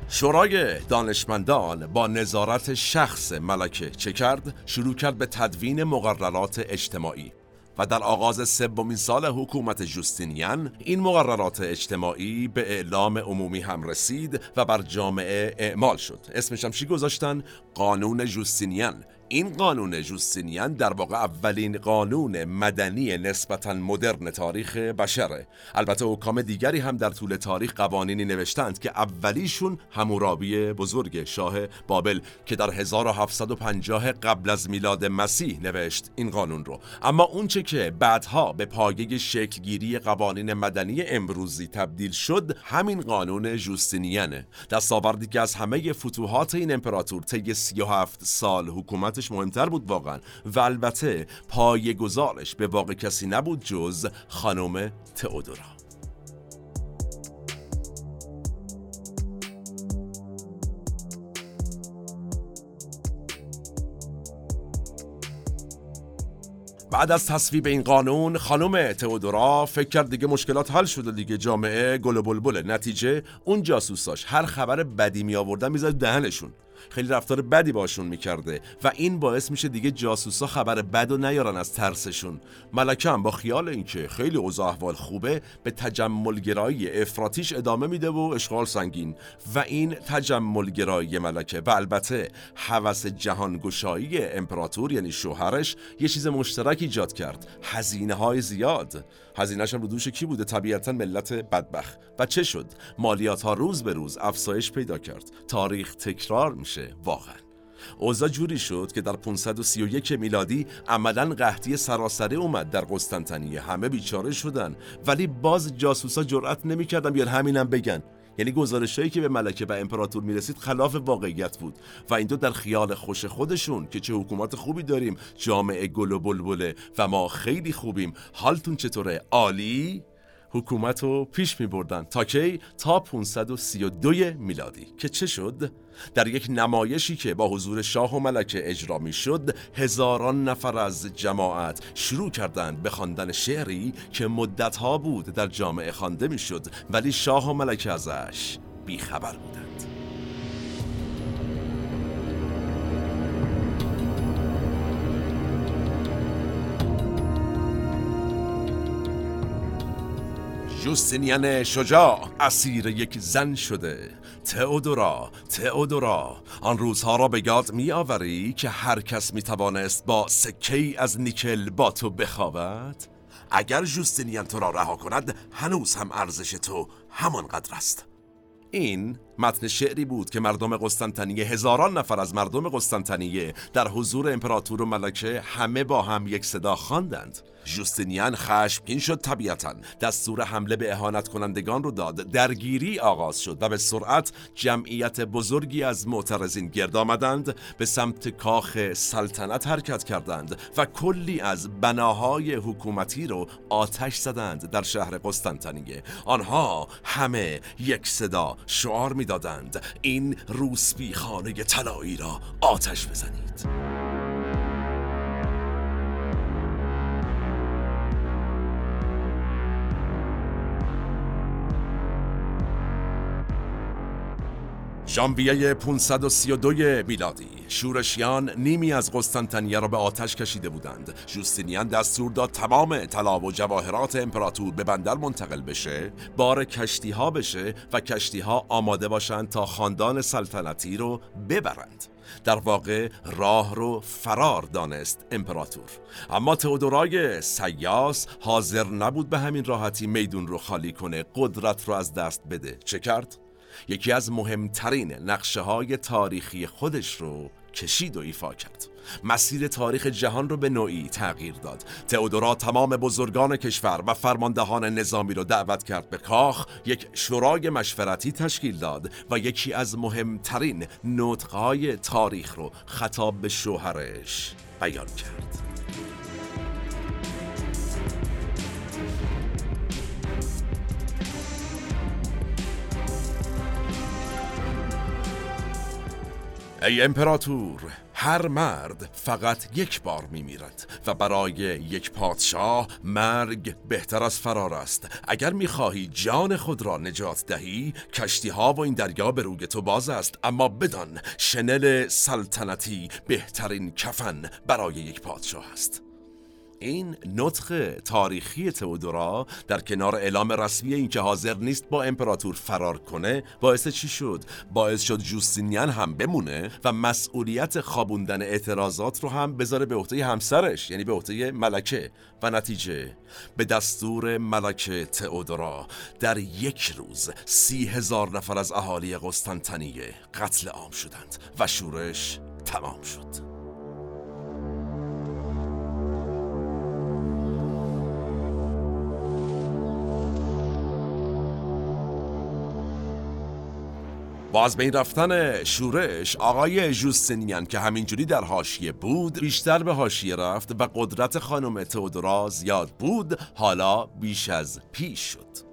شورای دانشمندان با نظارت شخص ملکه چه کرد؟ شروع کرد به تدوین مقررات اجتماعی و در آغاز سومین سال حکومت جوستینیان این مقررات اجتماعی به اعلام عمومی هم رسید و بر جامعه اعمال شد اسمش هم چی گذاشتن؟ قانون جوستینیان این قانون جوستینیان در واقع اولین قانون مدنی نسبتا مدرن تاریخ بشره البته حکام دیگری هم در طول تاریخ قوانینی نوشتند که اولیشون همورابی بزرگ شاه بابل که در 1750 قبل از میلاد مسیح نوشت این قانون رو. اما اونچه که بعدها به پایه شکلگیری قوانین مدنی امروزی تبدیل شد همین قانون جوستینیانه دستاوردی که از همه فتوحات این امپراتور طی 37 سال حکومت مهمتر بود واقعا. و البته پای گزارش به واقع کسی نبود جز خانم تئودورا. بعد از تصویب این قانون خانم تئودورا فکر کرد دیگه مشکلات حل شده دیگه جامعه گل و بلبله نتیجه اون جاسوساش. هر خبر بدی می آوردن می‌زد دهنشون. خیلی رفتار بدی باشون می‌کرده و این باعث میشه دیگه جاسوسا خبر بد و نیارن از ترسشون. ملکه هم با خیال اینکه خیلی اوضاع احوال خوبه به تجملگرایی افراتیش ادامه میده و اشغال سنگین. و این تجملگرایی ملکه و البته هوس جهانگشایی امپراتور یعنی شوهرش یه چیز مشترک ایجاد کرد. هزینه های زیاد. هزینهش هم رو دوش کی بوده؟ طبیعتا ملت بدبخ و چه شد؟ مالیات ها روز به روز افزایش پیدا کرد. تاریخ تکرار میشه. واقعا. اوضاع جوری شد که در 531 میلادی عملا قحطی سراسری اومد در قسطنطنیه. همه بیچاره شدن. ولی باز جاسوسا جرأت نمی‌کردن بیان همینم بگن. یعنی گزارشهایی که به ملکه و امپراتور می‌رسید خلاف واقعیت بود و این دو در خیال خوش خودشون که چه حکومت خوبی داریم جامعه گل و بلبله و ما خیلی خوبیم حالتون چطوره؟ عالی؟ حکومت رو پیش می بردن تا کی تا 532 میلادی که چه شد؟ در یک نمایشی که با حضور شاه و ملکه اجرا می شد هزاران نفر از جماعت شروع کردند به خواندن شعری که مدتها بود در جامعه خوانده می شد ولی شاه و ملکه ازش بیخبر بودند. جوستینیان شجاع. اسیر یک زن شده. تئودورا تئودورا. آن روزها را به یاد می آوری که هر کس می توانست با سکه از نیکل با تو بخوابد؟ اگر جوستینیان تو را رها کند هنوز هم ارزش تو همانقدر است. این متن شعری بود که مردم قسطنطنیه هزاران نفر از مردم قسطنطنیه در حضور امپراتور و ملکه همه با هم یک صدا خواندند. جوستینیان خشمگین شد طبیعتا. دستور حمله به اهانت کنندگان رو داد. درگیری آغاز شد و به سرعت جمعیت بزرگی از معترضین گرد آمدند. به سمت کاخ سلطنت حرکت کردند و کلی از بناهای حکومتی رو آتش زدند در شهر قسطنطنیه. آنها همه یک صدا شعار می‌دادند. این روسبی خانه طلایی را آتش بزنید. ژانویه 532 میلادی. شورشیان نیمی از قسطنطنیه را به آتش کشیده بودند. جوستینیان دستور داد تمام طلا و جواهرات امپراتور به بندر منتقل بشه بار کشتی ها بشه و کشتی ها آماده باشند تا خاندان سلطنتی رو ببرند. در واقع راه رو فرار دانست امپراتور. اما تئودورای سیاس حاضر نبود به همین راحتی میدون رو خالی کنه قدرت رو از دست بده. چه کرد؟ یکی از مهمترین نقشه های تاریخی خودش رو کشید و ایفا کرد. مسیر تاریخ جهان رو به نوعی تغییر داد. تئودورا تمام بزرگان کشور و فرماندهان نظامی رو دعوت کرد به کاخ یک شورای مشورتی تشکیل داد و یکی از مهمترین نطقهای تاریخ رو خطاب به شوهرش بیان کرد. ای امپراتور هر مرد فقط یک بار می میرد و برای یک پادشاه مرگ بهتر از فرار است. اگر می خواهی جان خود را نجات دهی کشتی ها و این دریا به روی تو باز است. اما بدان شنل سلطنتی بهترین کفن برای یک پادشاه است. این نطق تاریخی تئودورا در کنار اعلام رسمی اینکه حاضر نیست با امپراتور فرار کنه باعث چی شد؟ باعث شد جوستینیان هم بمونه و مسئولیت خوابوندن اعتراضات رو هم بذاره به عهده همسرش یعنی به عهده ملکه. و نتیجه؟ به دستور ملکه تئودورا در یک روز سی هزار نفر از اهالی قسطنطنیه قتل عام شدند و شورش تمام شد. با از بین رفتن شورش آقای جوستینیان که همینجوری در حاشیه بود بیشتر به حاشیه رفت و قدرت خانم تئودورا زیاد بود حالا بیش از پیش شد.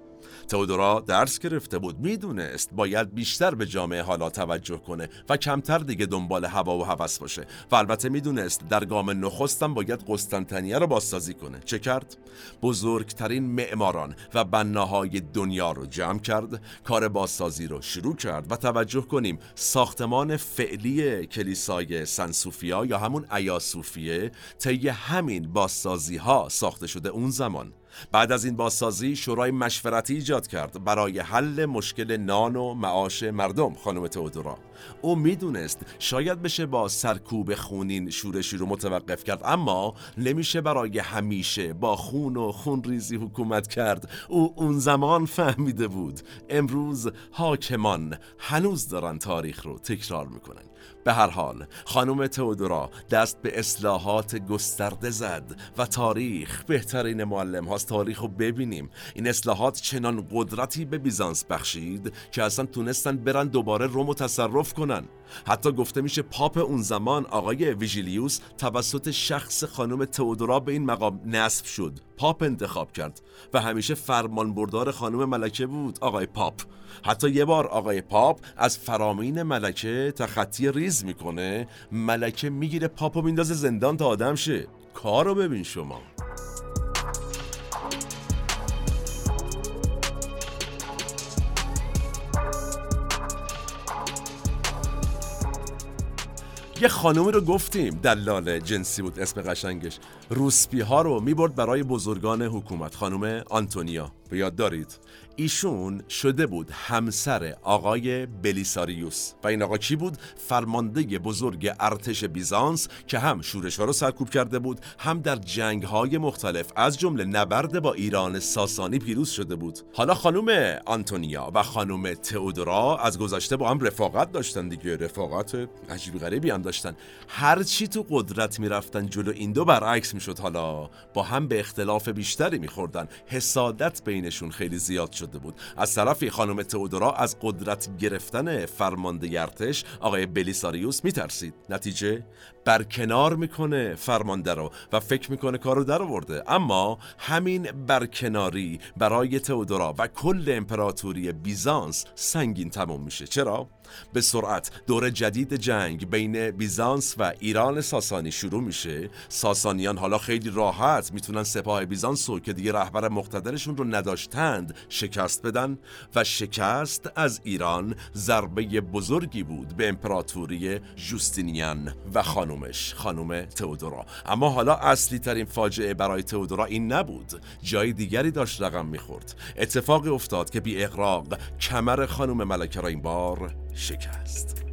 تودورا درس گرفته بود می‌دونست باید بیشتر به جامعه حالا توجه کنه و کمتر دیگه دنبال هوا و هوس باشه و البته می‌دونست در گام نخستم باید قسطنطنیه رو بازسازی کنه. چه کرد؟ بزرگترین معماران و بناهای دنیا رو جمع کرد کار بازسازی رو شروع کرد و توجه کنیم ساختمان فعلی کلیسای سنسوفیا یا همون ایاسوفیه طی همین بازسازی ها ساخته شده اون زمان. بعد از این بازسازی شورای مشورتی ایجاد کرد برای حل مشکل نان و معاش مردم خانم تئودورا. او می‌دونست شاید بشه با سرکوب خونین شورشی رو متوقف کرد اما نمیشه برای همیشه با خون و خونریزی حکومت کرد. او اون زمان فهمیده بود. امروز حاکمان هنوز دارن تاریخ رو تکرار می‌کنن. به هر حال خانم تئودورا دست به اصلاحات گسترده زد و تاریخ بهترین معلم هاست. تاریخ رو ببینیم. این اصلاحات چنان قدرتی به بیزانس بخشید که اصلا تونستن برن دوباره رومو تصرف کنن. حتی گفته میشه پاپ اون زمان آقای ویژیلیوس توسط شخص خانم تئودورا به این مقام نصب شد. پاپ انتخاب کرد و همیشه فرمان بردار خانم ملکه بود آقای پاپ. حتی یه بار آقای پاپ از فرامین ملکه تخطی ریز می‌کنه ملکه می‌گیره پاپو میندازه زندان تا آدم شه. کارو ببین شما. یه خانومی رو گفتیم دلال جنسی بود اسم قشنگش. روسپی ها رو می‌برد برای بزرگان حکومت. خانم آنتونیا. به یاد دارید. ایشون شده بود همسر آقای بلیساریوس و این آقا کی بود؟ فرمانده بزرگ ارتش بیزانس که هم شورش ها رو سرکوب کرده بود هم در جنگ های مختلف از جمله نبرد با ایران ساسانی پیروز شده بود. حالا خانم آنتونیا و خانم تئودورا از گذشته با هم رفاقت داشتن دیگه. رفاقت عجیب غریبی هم داشتن. هر چی تو قدرت می‌رفتن جلو این دو برعکس می‌شد حالا. با هم به اختلاف بیشتری میخوردن. حسادت بینشون خیلی زیاد شد شده بود. از طرفی خانم تئودورا از قدرت گرفتن فرمانده ارتش آقای بلیساریوس میترسید. نتیجه؟ برکنار می‌کنه فرمانده رو و فکر می‌کنه کارو در آورده. اما همین برکناری برای تئودورا و کل امپراتوری بیزانس سنگین تموم میشه. چرا؟ به سرعت دور جدید جنگ بین بیزانس و ایران ساسانی شروع میشه. ساسانیان حالا خیلی راحت می‌تونن سپاه بیزانس رو که دیگه رهبر مقتدرشون رو نداشتند شکست بدن و شکست از ایران ضربه بزرگی بود به امپراتوری جوستینیان و خانومش خانوم تئودورا. اما حالا اصلی ترین فاجعه برای تئودورا این نبود. جای دیگری داشت رقم می‌خورد. اتفاقی افتاد که بی اقراق کمر خانوم ملکه را این بار شکست.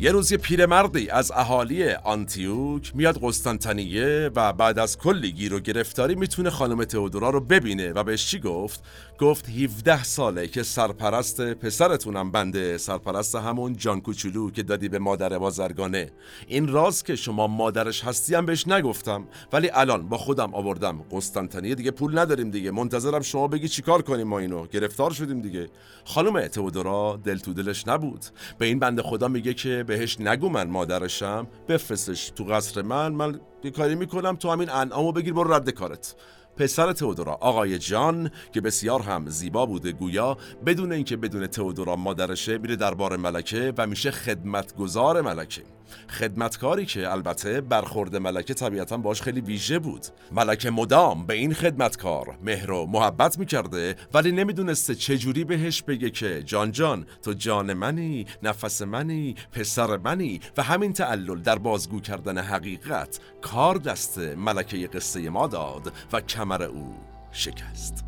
یه روز یه پیرمردی از اهالی آنتیوک میاد قسطنطنیه و بعد از کلی گیر و گرفتاری می‌تونه خانم تئودورا رو ببینه و بهش چی گفت؟ گفت 17 ساله که سرپرست پسرتونم بنده سرپرست همون جان کوچولو که دادی به مادر بازرگانه. این راز که شما مادرش هستی هم بهش نگفتم ولی الان با خودم آوردم. قسطنطنیه دیگه پول نداریم دیگه. منتظرم شما بگی چیکار کنیم ما اینو؟ گرفتار شدیم دیگه. خانم تئودورا دل تو دلش نبود. به این بنده خدا میگه که بهش نگو من مادرشم بفرستش تو قصر من من یه کاری می‌کنم تو همین انعامو بگیر برو رد کارت. پسر تئودورا آقای جان که بسیار هم زیبا بوده گویا بدون اینکه بدون تئودورا مادرشه میره دربار ملکه و میشه خدمتگزار ملکه. خدمتکاری که البته برخورد ملکه طبیعتا باش خیلی ویژه بود. ملکه مدام به این خدمتکار مهر و محبت می‌کرده ولی نمی‌دونسته چجوری بهش بگه که جان جان تو جان منی نفس منی پسر منی و همین تعلل در بازگو کردن حقیقت کار دست ملکه قصه ما داد و کمر او شکست.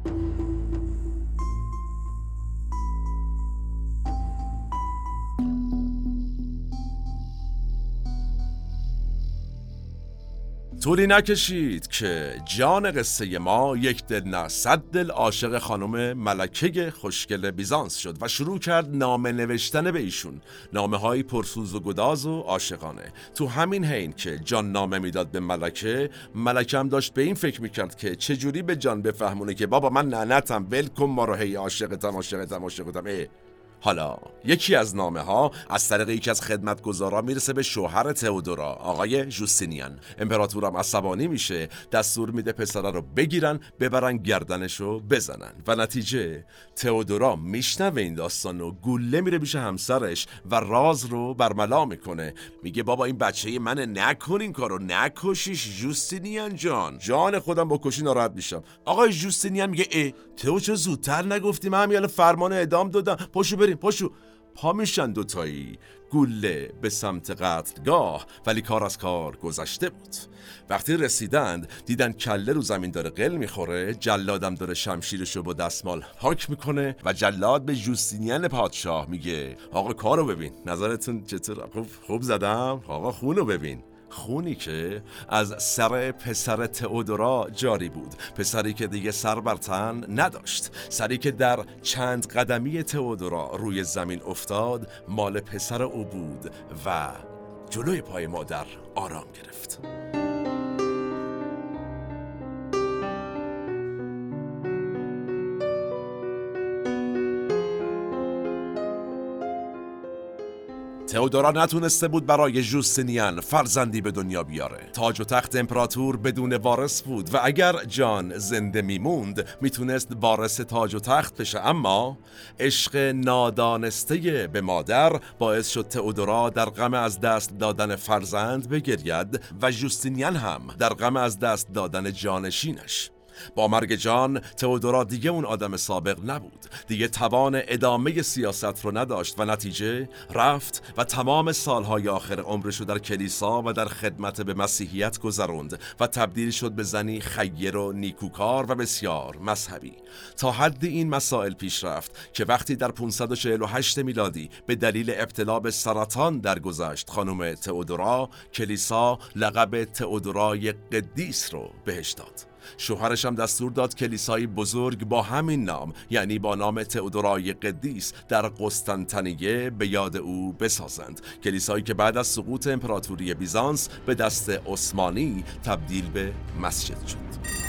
طولی نکشید که جان قصه ما یک دل نه صد دل عاشق خانم ملکه خوشگل بیزانس شد و شروع کرد نامه نوشتن به ایشون. نامه های پرسوز و گداز و عاشقانه. تو همین حین که جان نامه می‌داد به ملکه ملکه هم داشت به این فکر می‌کرد که چجوری به جان بفهمونه که بابا من ننتم ول کن ما رو هی عاشقتم عاشقتم عاشقتم حالا یکی از نامه ها از طریق یکی از خدمتگزارا می‌رسه به شوهر تئودورا آقای جوستینیان امپراتورم عصبانی میشه دستور میده پسره رو بگیرن ببرن گردنشو بزنن. و نتیجه تئودورا میشنوه این داستان و گله میره پیش همسرش و راز رو برملا می‌کنه. میگه بابا این بچه من نکن این کارو نکشیش جوستینیان جان. جان خودم با کشی ناراحت میشم. آقای جوستینیان میگه ای تو چه زودتر نگفتی؟ من فرمان ادام دادم. پشو بریم پاشو پا میشن دوتایی. گله به سمت قتلگاه ولی کار از کار گذشته بود. وقتی رسیدند دیدن کله رو زمین داره قل می‌خوره جلادم داره شمشیرشو با دستمال پاک می‌کنه و جلاد به جوستینین پادشاه میگه. آقا کارو ببین. نظرتون چطور؟ خوب زدم؟ آقا خونو ببین. خونی که از سر پسر تئودورا جاری بود. پسری که دیگه سر بر تن نداشت. سری که در چند قدمی تئودورا روی زمین افتاد مال پسر او بود و جلوی پای مادر آرام گرفت. تئودورا نتونسته بود برای جوستینیان فرزندی به دنیا بیاره. تاج و تخت امپراتور بدون وارث بود و اگر جان زنده میموند می‌تونست وارث تاج و تخت بشه. اما عشق نادانسته به مادر باعث شد تئودورا در غم از دست دادن فرزند بگرید و جوستینیان هم در غم از دست دادن جانشینش. با مرگ جان تئودورا دیگه اون آدم سابق نبود. دیگه توان ادامه سیاست رو نداشت و نتیجه رفت و تمام سالهای آخر عمرش رو در کلیسا و در خدمت به مسیحیت گذروند و تبدیل شد به زنی خیر و نیکوکار و بسیار مذهبی. تا حد این مسائل پیش رفت که وقتی در 548 میلادی به دلیل ابتلا به سرطان درگذشت خانم تئودورا کلیسا لقب تئودورای قدیس رو بهش داد. شوهرش هم دستور داد کلیسایی بزرگ با همین نام یعنی با نام تئودورای قدیس در قسطنطنیه به یاد او بسازند. کلیسایی که بعد از سقوط امپراتوری بیزانس به دست عثمانی تبدیل به مسجد شد.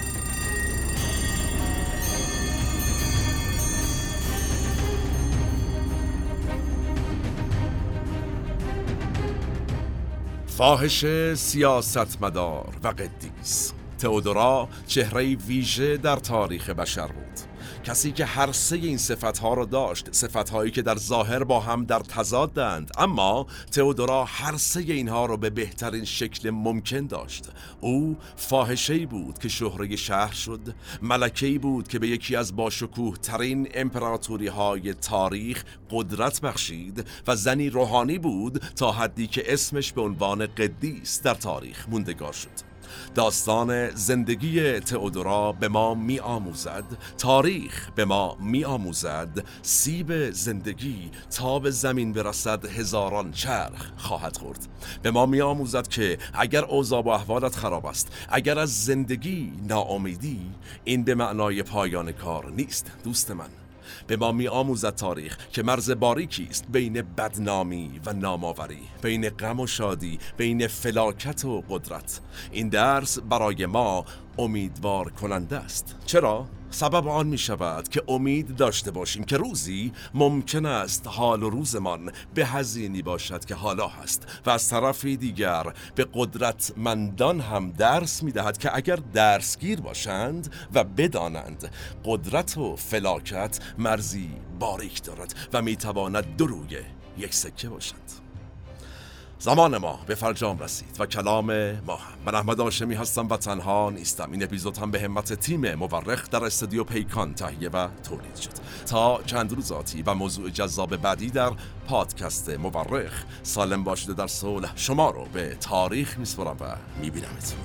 فاحش سیاستمدار و قدیس تئودورا چهره ویژه در تاریخ بشر بود. کسی که هر سه این ها را داشت صفتهایی که در ظاهر با هم در تضادند اما تئودورا هر سه اینها را به بهترین شکل ممکن داشت. او فاحشه بود که شهره شهر شد ملکه بود که به یکی از باشکوه ترین امپراتوری های تاریخ قدرت بخشید و زنی روحانی بود تا حدی که اسمش به عنوان قدیس در تاریخ موندگار شد. داستان زندگی تئودورا به ما می آموزد تاریخ به ما می آموزد سیب زندگی تا به زمین برسد هزاران چرخ خواهد خورد. به ما می آموزد که اگر اوضاع و احوالت خراب است اگر از زندگی ناامیدی این به معنای پایان کار نیست دوست من. به ما می آموزد تاریخ که مرز باریکی است بین بدنامی و نامآوری بین غم و شادی بین فلاکت و قدرت این درس برای ما امیدوار کننده است چرا؟ سبب آن می شود که امید داشته باشیم که روزی ممکن است حال و روزمان به هزینی باشد که حالا هست و از طرفی دیگر به قدرتمندان هم درس می دهد که اگر درسگیر باشند و بدانند قدرت و فلاکت مرزی باریک دارد و می تواند دروی یک سکه باشند زمان ما به فرجام رسید و کلام ما هم. من احمد آشمی هستم و تنها نیستم. این اپیزود هم به همت تیم مورخ در استودیو پیکان تهیه و تولید شد. تا چند روزاتی و موضوع جذاب بعدی در پادکست مورخ سالم باشید در صلح. شما رو به تاریخ میسپرم و میبینمتون